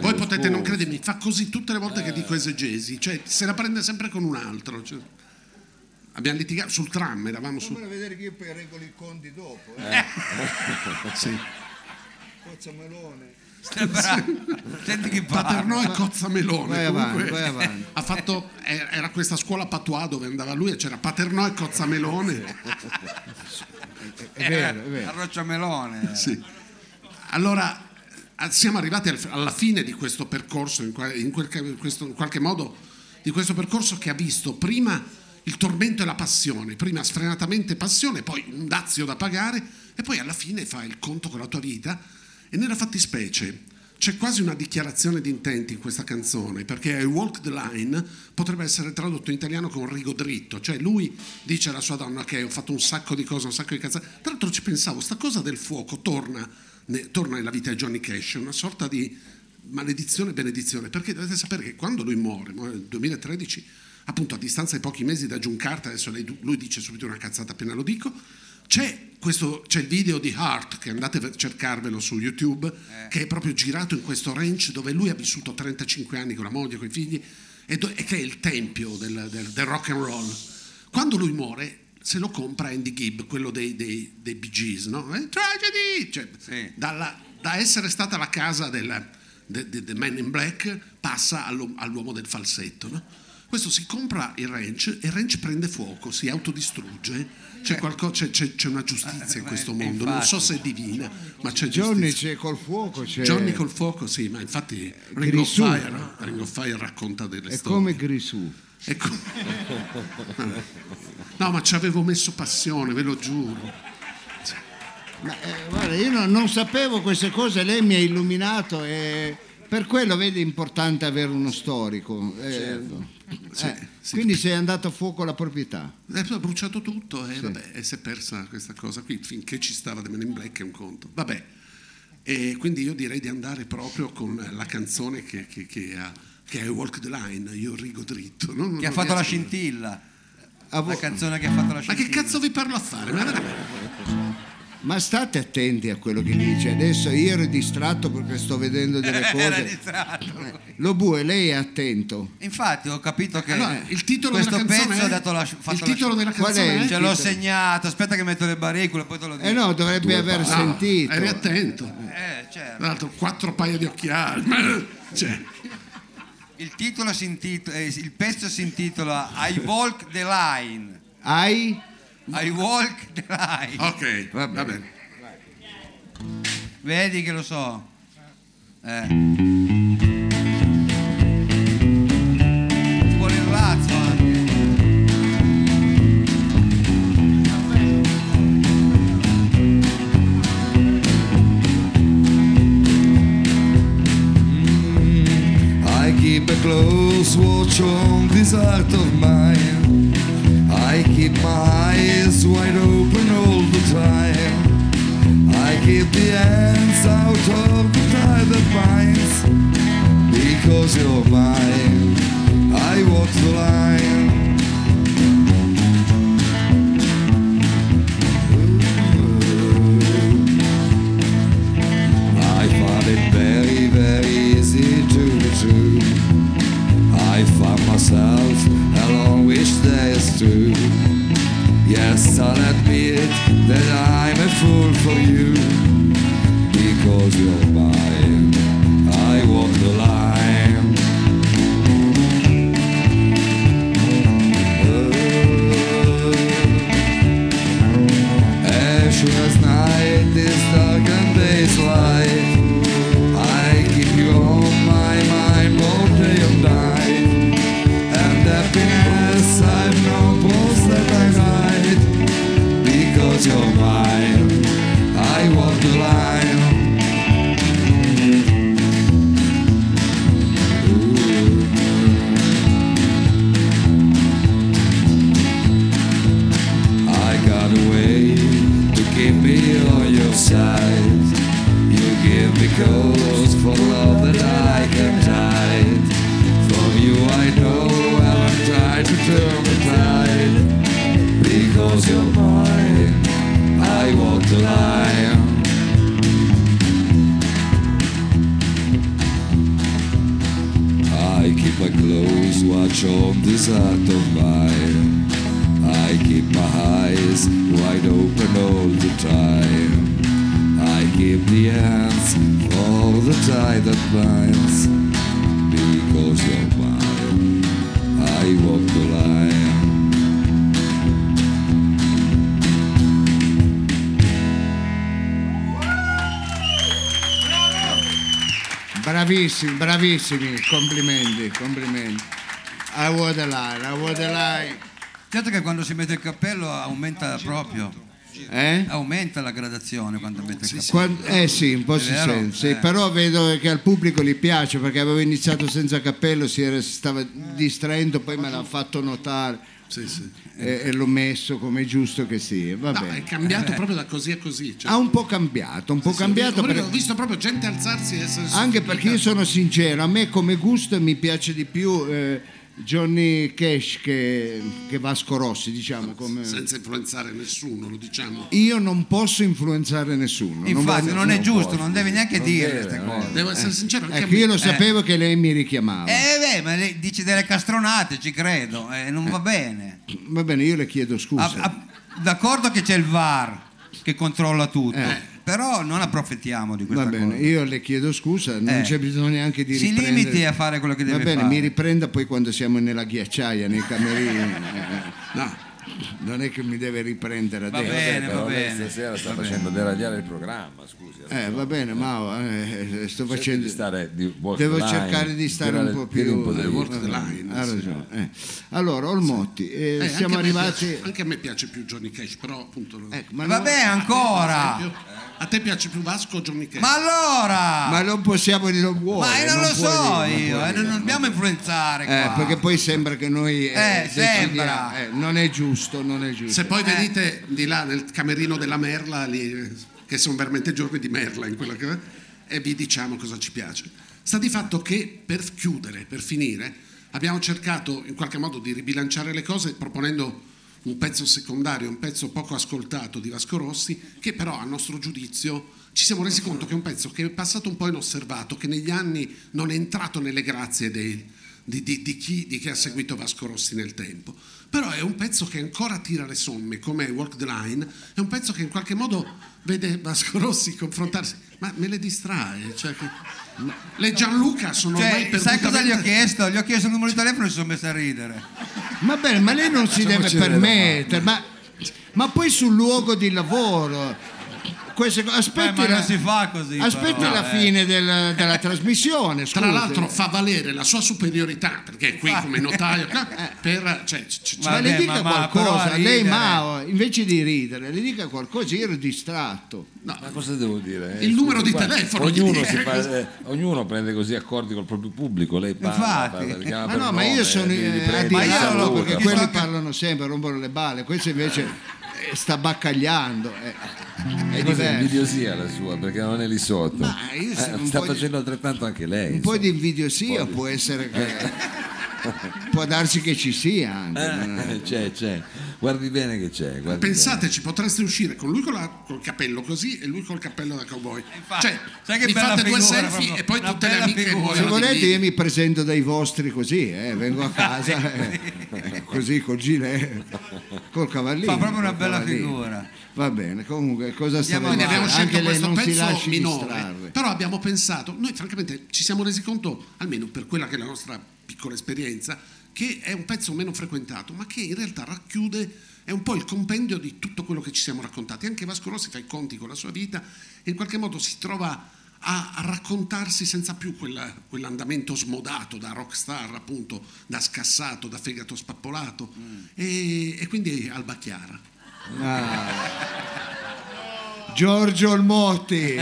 Speaker 5: voi potete non
Speaker 8: scusi.
Speaker 5: credermi, fa così tutte le volte che dico esegesi, cioè se la prende sempre con un altro. cioè. abbiamo litigato sul tram, eravamo su.
Speaker 3: vedere che io poi regolo i conti dopo. Eh.
Speaker 5: Sì.
Speaker 3: Melone.
Speaker 2: Senti chi parla.
Speaker 5: Paternò e Cozzamelone.
Speaker 3: Vai avanti,
Speaker 5: comunque,
Speaker 3: vai avanti.
Speaker 5: Ha fatto, eh, era questa scuola Patois dove andava lui e c'era Paternò e Cozzamelone.
Speaker 3: È vero, è vero.
Speaker 2: roccia melone.
Speaker 5: Sì. Allora, ah, siamo arrivati al- alla fine di questo percorso, in, qua- in quel- in questo- in qualche modo, di questo percorso che ha visto prima il tormento e la passione, prima sfrenatamente passione, poi un dazio da pagare e poi alla fine fa il conto con la tua vita e nella fattispecie c'è quasi una dichiarazione di intenti in questa canzone perché I Walk the Line potrebbe essere tradotto in italiano con rigo dritto, cioè lui dice alla sua donna che ho fatto un sacco di cose, un sacco di cazzate, tra l'altro ci pensavo, sta cosa del fuoco torna, ne- torna nella vita di Johnny Cash, una sorta di maledizione e benedizione, perché dovete sapere che quando lui muore, nel 2013, appunto a distanza di pochi mesi da June Carter, adesso lei- lui dice subito una cazzata appena lo dico, c'è, questo, c'è il video di Hart, che andate a cercarvelo su YouTube, che è proprio girato in questo ranch dove lui ha vissuto 35 anni con la moglie, con i figli, e, do- e che è il tempio del, del- del rock and roll. Quando lui muore, se lo compra Andy Gibb, quello dei, dei, dei Bee Gees, no? Eh, Tragedy! Cioè,
Speaker 2: Sì.
Speaker 5: dalla- da essere stata la casa del de, de- de Man in Black passa all'uomo del falsetto. no? Questo si compra il ranch e il ranch prende fuoco, si autodistrugge. C'è, qualco- c'è- c'è- c'è una giustizia in
Speaker 2: Eh,
Speaker 5: questo
Speaker 2: eh,
Speaker 5: mondo, non so se è divina, ma c'è
Speaker 3: Johnny
Speaker 5: giustizia.
Speaker 3: c'è col fuoco, c'è...
Speaker 5: Johnny col fuoco, sì, ma infatti Ring of. Fire? Ring of Fire racconta delle
Speaker 3: È
Speaker 5: storie.
Speaker 3: come Grisù.
Speaker 5: Ecco. No, ma ci avevo messo passione, ve lo giuro.
Speaker 3: Ma, eh, guarda, io non, non sapevo queste cose, lei mi ha illuminato e per quello vedi è importante avere uno storico. eh, eh,
Speaker 5: sì.
Speaker 3: Quindi sei andato a fuoco la proprietà.
Speaker 5: E poi ha bruciato tutto e, vabbè, e si è persa questa cosa qui. Finché ci stava The Man in Black è un conto. Vabbè. E quindi io direi di andare proprio con la canzone che, che- che ha, che è Walk the Line, io rigo dritto. no? Non
Speaker 2: Che ha fatto la scintilla.
Speaker 3: A vo-
Speaker 2: La canzone che ha fatto la
Speaker 5: Ma
Speaker 2: scintilla.
Speaker 5: che cazzo vi parlo a fare? Ma veramente?
Speaker 3: Ma state attenti a quello che dice. Adesso io ero distratto perché sto vedendo delle cose.
Speaker 2: distratto.
Speaker 3: Lo bue, lei è attento.
Speaker 2: Infatti ho capito che
Speaker 5: Allora, il titolo
Speaker 2: questo
Speaker 5: della canzone
Speaker 2: pezzo
Speaker 5: è-
Speaker 2: ha dato la, fatto
Speaker 5: il
Speaker 2: la-
Speaker 5: titolo della
Speaker 3: Qual è
Speaker 5: canzone
Speaker 3: il
Speaker 5: è?
Speaker 2: Ce l'ho segnato, aspetta che metto le baricole, poi te lo dico.
Speaker 3: Eh no, dovrebbe aver
Speaker 5: No,
Speaker 3: sentito.
Speaker 5: eri attento.
Speaker 2: Eh, certo.
Speaker 5: Tra l'altro quattro paia di occhiali. Cioè,
Speaker 2: Il titolo si intitola, eh, il pezzo si intitola I Walk the Line.
Speaker 3: Hai?
Speaker 2: I Walk the Line.
Speaker 5: ok,
Speaker 3: Va
Speaker 5: va
Speaker 3: bene.
Speaker 5: bene.
Speaker 2: Vedi che lo so. Eh. Ci vuole il razzo anche.
Speaker 4: I keep a close watch on this heart of mine. I keep my wide open all the time. I keep the hands out of the tie that binds. Because you're mine, I walk the line.
Speaker 3: Bravissimi, bravissimi, complimenti, complimenti. I would lie, I would lie.
Speaker 2: Certo che quando si mette il cappello aumenta proprio,
Speaker 3: Eh?
Speaker 2: aumenta la gradazione quando mette il cappello.
Speaker 3: Quan- eh sì, un po' si
Speaker 2: vero?
Speaker 3: sente, sì,
Speaker 2: Eh.
Speaker 3: però vedo che al pubblico gli piace perché avevo iniziato senza cappello, si, era- si stava distraendo, poi me l'ha fatto notare
Speaker 5: Sì, sì.
Speaker 3: e, e l'ho messo come è giusto che sia. Va
Speaker 5: No,
Speaker 3: bene.
Speaker 5: è cambiato proprio da così a così. cioè-
Speaker 3: Ha un po' cambiato, un po'
Speaker 5: Sì,
Speaker 3: cambiato
Speaker 5: ho visto-
Speaker 3: perché-
Speaker 5: Ho visto proprio gente alzarsi e essere
Speaker 3: anche perché io sono sincero, a me come gusto mi piace di più eh, Johnny Cash che, che Vasco Rossi, diciamo. Come...
Speaker 5: senza influenzare nessuno, lo diciamo.
Speaker 3: Io non posso influenzare nessuno.
Speaker 2: Infatti
Speaker 3: voglio-
Speaker 2: non è giusto,
Speaker 1: posso.
Speaker 2: non devi neanche
Speaker 1: Non
Speaker 2: dire queste
Speaker 1: non
Speaker 2: cose.
Speaker 5: Devo essere sincero, anche a
Speaker 3: Ecco, io lo sapevo che lei mi richiamava.
Speaker 2: Eh beh, ma lei dici delle castronate, ci credo, eh, non va bene.
Speaker 3: Va bene, io le chiedo scusa.
Speaker 2: Ah, ah, d'accordo che c'è il VAR che controlla tutto,
Speaker 3: Eh.
Speaker 2: Però non approfittiamo di questa
Speaker 3: Va bene,
Speaker 2: cosa.
Speaker 3: io le chiedo scusa, non
Speaker 2: Eh.
Speaker 3: c'è bisogno neanche di
Speaker 2: Si
Speaker 3: riprendere.
Speaker 2: limiti a fare quello che
Speaker 3: Va
Speaker 2: deve
Speaker 3: bene,
Speaker 2: fare.
Speaker 3: mi riprenda poi quando siamo nella ghiacciaia, nei camerini. Eh,
Speaker 5: No,
Speaker 3: non è che mi deve riprendere
Speaker 2: Va
Speaker 3: adesso.
Speaker 2: bene,
Speaker 1: Però
Speaker 2: va bene.
Speaker 1: stasera sta
Speaker 2: va
Speaker 1: facendo deragliare il programma, scusi.
Speaker 3: Eh, va bene, Mao, eh, sto
Speaker 1: Cerchi
Speaker 3: facendo...
Speaker 1: di stare di
Speaker 3: Devo
Speaker 1: line,
Speaker 3: cercare di stare un po' più...
Speaker 1: un po'
Speaker 3: eh,
Speaker 5: the line,
Speaker 3: Ha
Speaker 5: sì.
Speaker 3: ragione. eh. Allora, Olmotti, eh,
Speaker 5: eh,
Speaker 3: siamo
Speaker 5: anche a me
Speaker 3: arrivati...
Speaker 5: piace- anche a me piace più Johnny Cash, però appunto. non-
Speaker 3: Ecco, ma,
Speaker 2: Vabbè,
Speaker 3: no-
Speaker 2: ancora.
Speaker 5: A te piace più Vasco o Johnny Cash?
Speaker 2: Ma allora!
Speaker 3: ma non possiamo dire non vuole.
Speaker 2: Ma io non, lo
Speaker 3: puoi
Speaker 2: so
Speaker 3: dire,
Speaker 2: io, eh,
Speaker 3: dire.
Speaker 2: non dobbiamo influenzare
Speaker 3: Eh, perché poi sembra che noi
Speaker 2: Eh,
Speaker 3: decidiamo.
Speaker 2: sembra.
Speaker 3: Eh, non è giusto, non è giusto.
Speaker 5: Se poi
Speaker 2: Eh.
Speaker 5: venite di là nel camerino della Merla, lì, eh, che sono veramente giorni di Merla in quella che e vi diciamo cosa ci piace. Sta di fatto che per chiudere, per finire, abbiamo cercato in qualche modo di ribilanciare le cose proponendo un pezzo secondario, un pezzo poco ascoltato di Vasco Rossi, che però a nostro giudizio ci siamo resi conto che è un pezzo che è passato un po' inosservato, che negli anni non è entrato nelle grazie dei- di, di- di chi, di chi ha seguito Vasco Rossi nel tempo. Però è un pezzo che ancora tira le somme, come Walk the Line, è un pezzo che in qualche modo vede Vasco Rossi confrontarsi, ma me le distrae. Cioè che- le Gianluca sono ormai
Speaker 2: Cioè, sai cosa gli ho chiesto? Gli ho chiesto il numero di telefono e si sono messi a ridere.
Speaker 3: Va bene, ma lei non si deve
Speaker 1: Facciamoci vedere
Speaker 3: permettere, ma, ma poi sul luogo di lavoro. Queste co- aspetti
Speaker 2: Eh, ma
Speaker 3: la,
Speaker 2: non si fa così,
Speaker 3: aspetti
Speaker 2: però,
Speaker 3: la
Speaker 2: eh.
Speaker 3: fine del- della trasmissione.
Speaker 5: Tra
Speaker 3: scusi.
Speaker 5: l'altro fa valere la sua superiorità, perché è qui come notaio, per... Cioè, c- c-
Speaker 3: ma le dica
Speaker 2: ma- ma
Speaker 3: qualcosa,
Speaker 2: a
Speaker 3: lei. Mao, invece di ridere, le dica qualcosa, io ero distratto.
Speaker 1: Ma cosa devo dire? Eh,
Speaker 5: Il numero di telefono,
Speaker 1: Ognuno, fa- eh, ognuno prende così accordi col proprio pubblico. Lei parla,
Speaker 2: Infatti.
Speaker 1: parla,
Speaker 3: Ma no, ma io sono eh, a
Speaker 2: Ma non lo-
Speaker 1: saluta.
Speaker 3: perché quelli parlano sempre, rompono le balle, questo invece eh, sta baccagliando. eh. È
Speaker 1: Cos'è
Speaker 3: diverso.
Speaker 1: invidiosia la sua perché non è lì sotto. Eh, sta
Speaker 3: po' di-
Speaker 1: facendo altrettanto anche lei.
Speaker 3: Un po' di
Speaker 1: insomma.
Speaker 3: invidiosia può essere che può darsi che ci sia anche.
Speaker 1: Eh, c'è, c'è. Guardi bene che c'è.
Speaker 5: Pensateci, potreste uscire con lui con la- col cappello così e lui col cappello da cowboy.
Speaker 2: Infatti,
Speaker 5: cioè,
Speaker 2: sai che
Speaker 5: vi
Speaker 2: bene.
Speaker 5: fate
Speaker 2: Bella
Speaker 5: due
Speaker 2: figura,
Speaker 5: selfie
Speaker 2: proprio.
Speaker 5: e poi
Speaker 2: Una
Speaker 5: tutte le
Speaker 2: bella
Speaker 5: amiche
Speaker 2: figura.
Speaker 3: Se volete io mi presento dai vostri così, eh, vengo a casa eh, così col gilet, col cavallino.
Speaker 2: Fa proprio una bella
Speaker 3: cavallino.
Speaker 2: figura.
Speaker 3: Va bene, comunque cosa stavo
Speaker 5: Quindi abbiamo scelto questo pezzo minore,
Speaker 3: distrarre.
Speaker 5: però abbiamo pensato, noi francamente ci siamo resi conto, almeno per quella che è la nostra piccola esperienza, che è un pezzo meno frequentato, ma che in realtà racchiude, è un po' il compendio di tutto quello che ci siamo raccontati. Anche Vasco Rossi fa i conti con la sua vita e in qualche modo si trova a, raccontarsi senza più quella- quell'andamento smodato da rockstar, appunto, da scassato, da fegato spappolato, e, e quindi Alba Chiara.
Speaker 3: Giorgio Olmotti,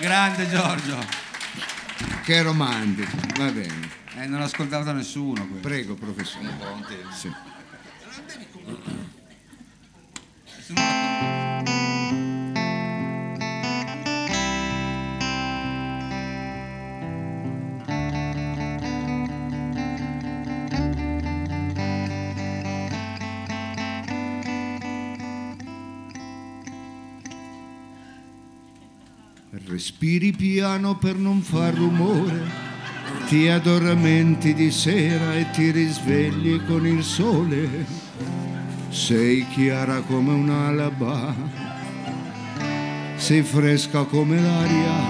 Speaker 2: Grande Giorgio.
Speaker 3: che romantico, va bene.
Speaker 2: Eh, non l'ha ascoltato nessuno. quello.
Speaker 3: Prego, professore. Sì. Respiri piano per non far rumore, ti addormenti di sera e ti risvegli con il sole. Sei chiara come un'alba, sei fresca come l'aria.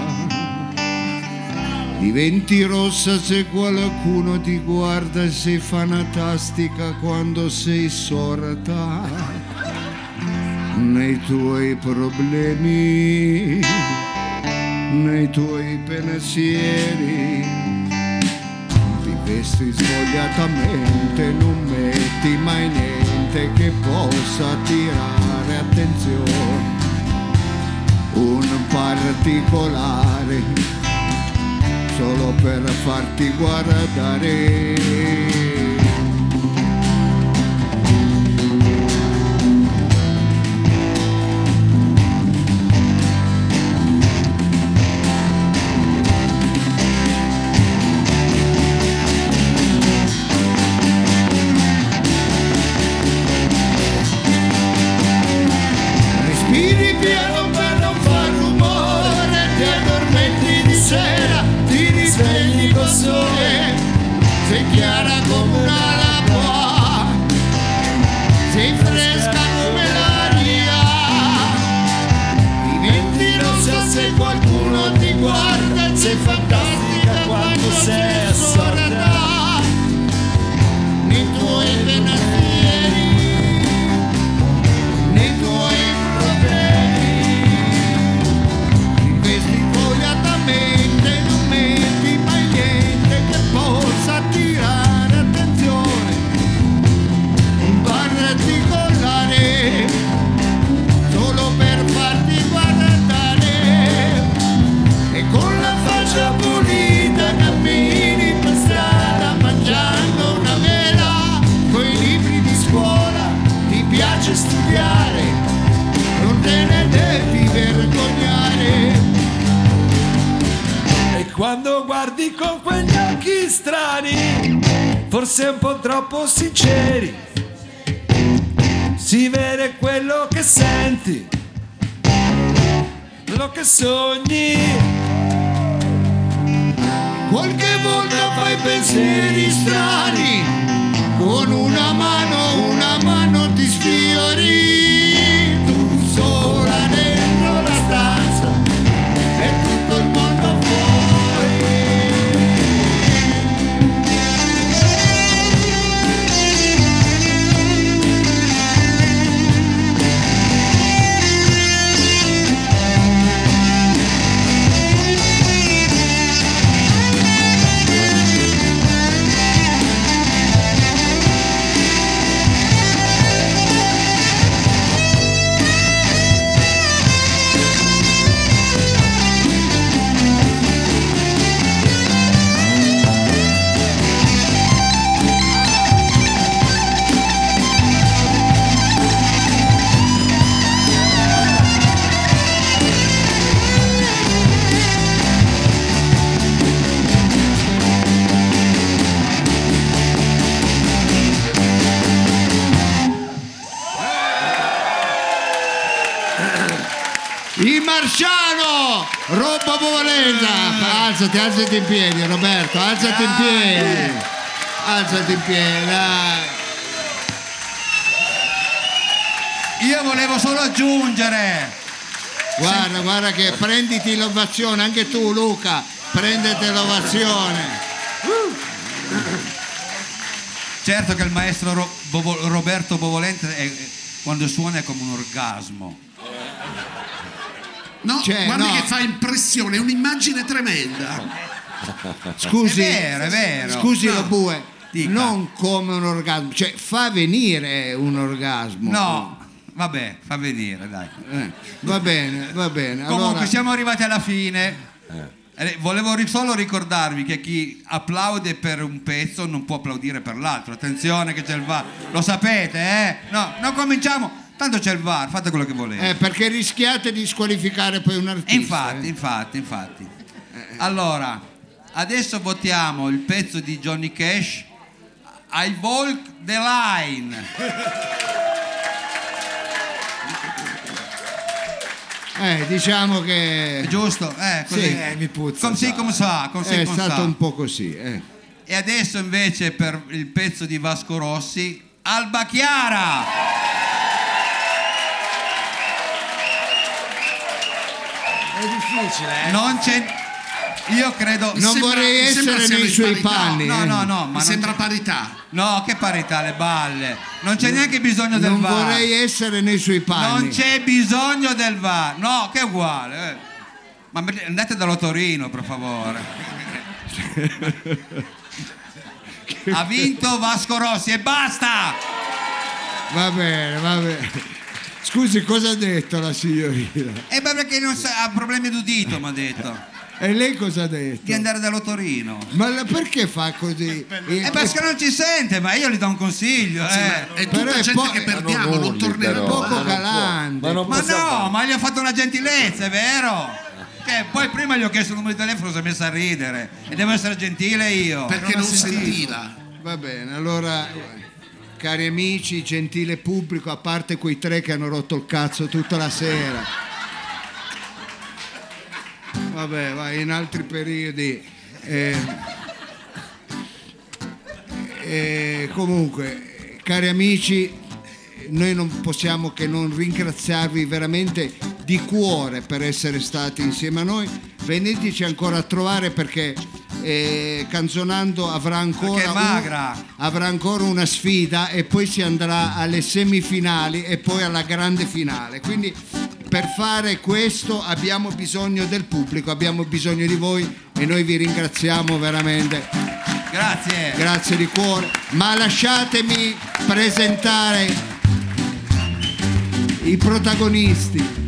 Speaker 3: Diventi rossa se qualcuno ti guarda e sei fanatastica quando sei sorta nei tuoi problemi nei tuoi pensieri. Ti vesti svogliatamente, non metti mai niente che possa attirare attenzione. Un particolare solo per farti guardare. Un Alzati, alzati in piedi, Roberto, alzati in piedi! Alzati in piedi, dai!
Speaker 2: Io volevo solo aggiungere,
Speaker 3: Guarda, guarda che prenditi l'ovazione, anche tu Luca, prendete l'ovazione.
Speaker 2: certo che il maestro Roberto Bovolente quando suona è come un orgasmo.
Speaker 5: No,
Speaker 3: Cioè,
Speaker 5: guarda
Speaker 3: no.
Speaker 5: che fa impressione, è un'immagine tremenda.
Speaker 3: Scusi,
Speaker 2: È vero, è vero.
Speaker 3: scusi
Speaker 2: No.
Speaker 3: lo bue,
Speaker 2: Dica.
Speaker 3: non come un orgasmo, cioè fa venire un orgasmo.
Speaker 2: No, vabbè, fa venire, dai.
Speaker 3: Eh, va bene, va bene.
Speaker 2: Comunque
Speaker 3: allora,
Speaker 2: siamo arrivati alla fine. Eh, Volevo ri- solo ricordarvi che chi applaude per un pezzo non può applaudire per l'altro. Attenzione che c'è il VAR. Lo sapete, eh? No, non cominciamo. Tanto c'è il VAR, fate quello che volete.
Speaker 3: eh, perché rischiate di squalificare poi un artista.
Speaker 2: E infatti,
Speaker 3: eh.
Speaker 2: infatti, infatti. Allora, adesso votiamo il pezzo di Johnny Cash, I Walk the Line.
Speaker 3: Eh, diciamo che
Speaker 2: Giusto? Eh, così.
Speaker 3: Sì,
Speaker 4: eh, mi puzza,
Speaker 2: Come si, come sa, come si,
Speaker 3: è
Speaker 2: come
Speaker 3: stato
Speaker 2: sa.
Speaker 3: un po' così. eh.
Speaker 2: E adesso invece per il pezzo di Vasco Rossi, Alba Chiara.
Speaker 4: È difficile, eh?
Speaker 2: Non c'è... Io credo...
Speaker 5: Mi
Speaker 3: Non
Speaker 5: sembra-
Speaker 3: vorrei
Speaker 5: mi sembra
Speaker 3: essere
Speaker 5: siamo
Speaker 3: nei
Speaker 5: in
Speaker 3: suoi
Speaker 5: parità.
Speaker 3: panni.
Speaker 2: No,
Speaker 3: eh.
Speaker 2: no, no, ma
Speaker 5: Mi
Speaker 2: non
Speaker 5: sembra
Speaker 2: c'è-
Speaker 5: parità.
Speaker 2: No, che parità, le balle. Non c'è neanche bisogno del
Speaker 3: Non
Speaker 2: VAR.
Speaker 3: vorrei essere nei suoi panni.
Speaker 2: Non c'è bisogno del VAR. No, che è uguale. eh. Ma me- andate dallo Torino, per favore. ha vinto Vasco Rossi e basta!
Speaker 3: Va bene, va bene. Scusi, cosa ha detto la signorina?
Speaker 2: E beh, perché non sa- ha problemi d'udito, mi ha detto.
Speaker 3: E lei cosa ha detto?
Speaker 2: Di andare dallo Torino.
Speaker 3: Ma la- perché fa così?
Speaker 2: E perché non ci sente, ma io gli do un consiglio.
Speaker 5: Sì,
Speaker 2: eh.
Speaker 5: è
Speaker 3: Però
Speaker 5: tutta
Speaker 3: è
Speaker 5: gente
Speaker 3: po-
Speaker 5: che
Speaker 3: eh,
Speaker 5: perdiamo,
Speaker 4: non
Speaker 5: tornerà
Speaker 4: però.
Speaker 3: poco
Speaker 4: Ma non può.
Speaker 3: galante.
Speaker 4: Ma non
Speaker 2: Ma
Speaker 4: possiamo
Speaker 2: no,
Speaker 4: fare-
Speaker 2: ma gli ha fatto una gentilezza, è vero? Che poi prima gli ho chiesto il numero di telefono, si è messa a ridere. E devo essere gentile io.
Speaker 5: perché non sentiva.
Speaker 3: Va bene, allora, cari amici, gentile pubblico, a parte quei tre che hanno rotto il cazzo tutta la sera. Vabbè, vai, in altri periodi. eh, eh, comunque, cari amici, noi non possiamo che non ringraziarvi veramente di cuore per essere stati insieme a noi. Veniteci ancora a trovare perché eh, Canzonando avrà ancora, un- avrà ancora una sfida e poi si andrà alle semifinali e poi alla grande finale. Quindi per fare questo abbiamo bisogno del pubblico, abbiamo bisogno di voi e noi vi ringraziamo veramente.
Speaker 2: Grazie.
Speaker 3: Grazie di cuore, ma lasciatemi presentare i protagonisti.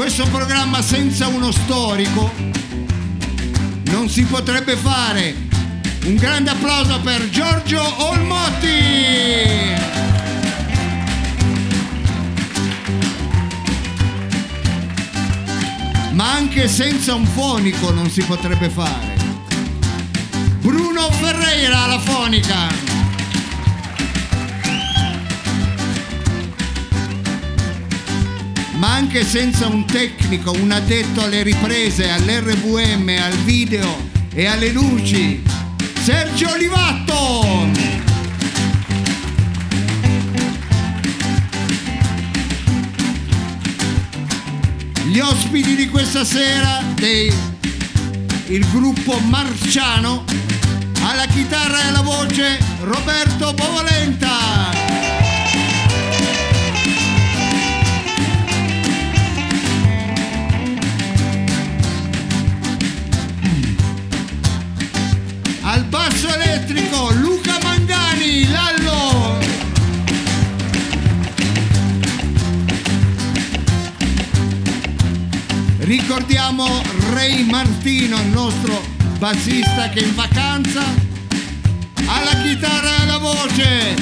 Speaker 3: Questo programma senza uno storico non si potrebbe fare. Un grande applauso per Giorgio Olmotti. Ma anche senza un fonico non si potrebbe fare. Bruno Ferreira alla fonica. Ma anche senza un tecnico, un addetto alle riprese, all'RVM, al video e alle luci. Sergio Olivatto! Gli ospiti di questa sera dei il gruppo Marciano alla chitarra e alla voce Roberto Bovolenta. Basso elettrico Luca Mangani, Lallo. Ricordiamo Ray Martino, il nostro bassista che è in vacanza. Alla chitarra e alla voce,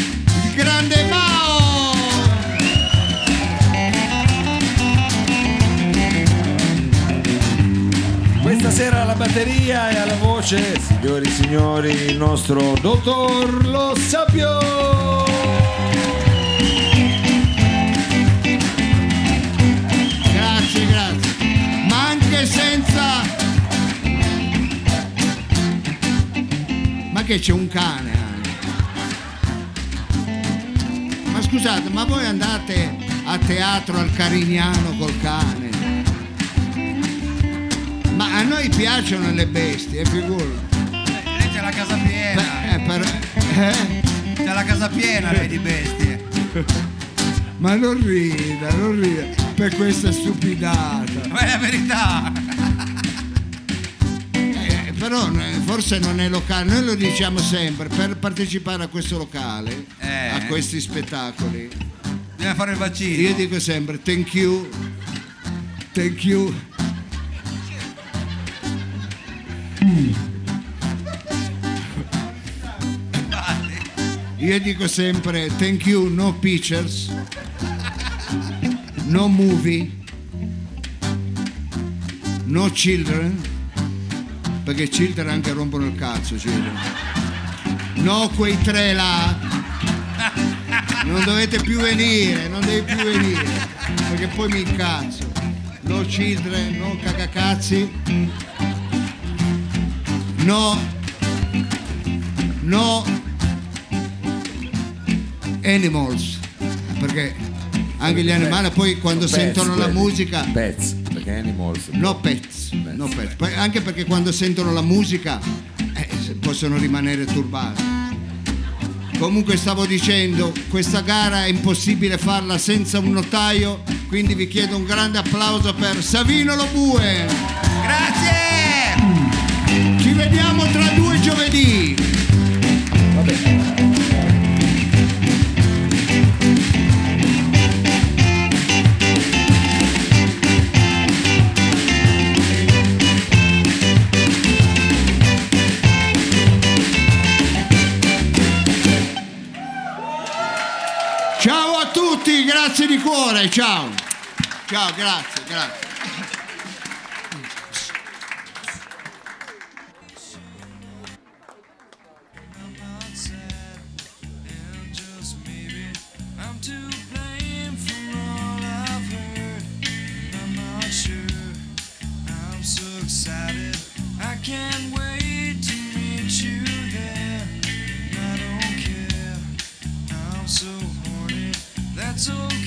Speaker 3: il grande Mao.
Speaker 4: Questa sera alla batteria e alla voce, signori e signori, il nostro dottor Lo Sapio.
Speaker 3: Grazie, grazie. Ma anche senza... Ma che c'è un cane anche. Ma scusate, ma voi andate a teatro al Carignano col cane? A noi piacciono le bestie, figurati.
Speaker 2: Lei c'è la casa piena.
Speaker 3: Beh, eh, per- eh?
Speaker 2: C'è la casa piena lei di bestie.
Speaker 3: Ma non rida, non rida per questa stupidata.
Speaker 2: Ma è la verità.
Speaker 3: Eh, però eh, forse non è locale, noi lo diciamo sempre, per partecipare a questo locale,
Speaker 2: Eh.
Speaker 3: a questi spettacoli,
Speaker 2: Bisogna fare il vaccino.
Speaker 3: io dico sempre thank you, thank you. Io dico sempre thank you, no pictures, no movie, no children, perché children anche rompono il cazzo, children. No quei tre là, non dovete più venire, non devi più venire, perché poi mi incazzo. No children, no cagacazzi, No, no, animals, perché anche gli animali poi quando
Speaker 4: pets,
Speaker 3: sentono la musica...
Speaker 4: Pets, perché animals...
Speaker 3: No pets, pets. no pets. Poi, anche perché quando sentono la musica eh, possono rimanere turbati. Comunque stavo dicendo, questa gara è impossibile farla senza un notaio, quindi vi chiedo un grande applauso per Savino Lobue.
Speaker 2: Grazie
Speaker 3: vediamo tra due giovedì. Ciao a tutti, grazie di cuore, ciao. Ciao, grazie, grazie.
Speaker 4: to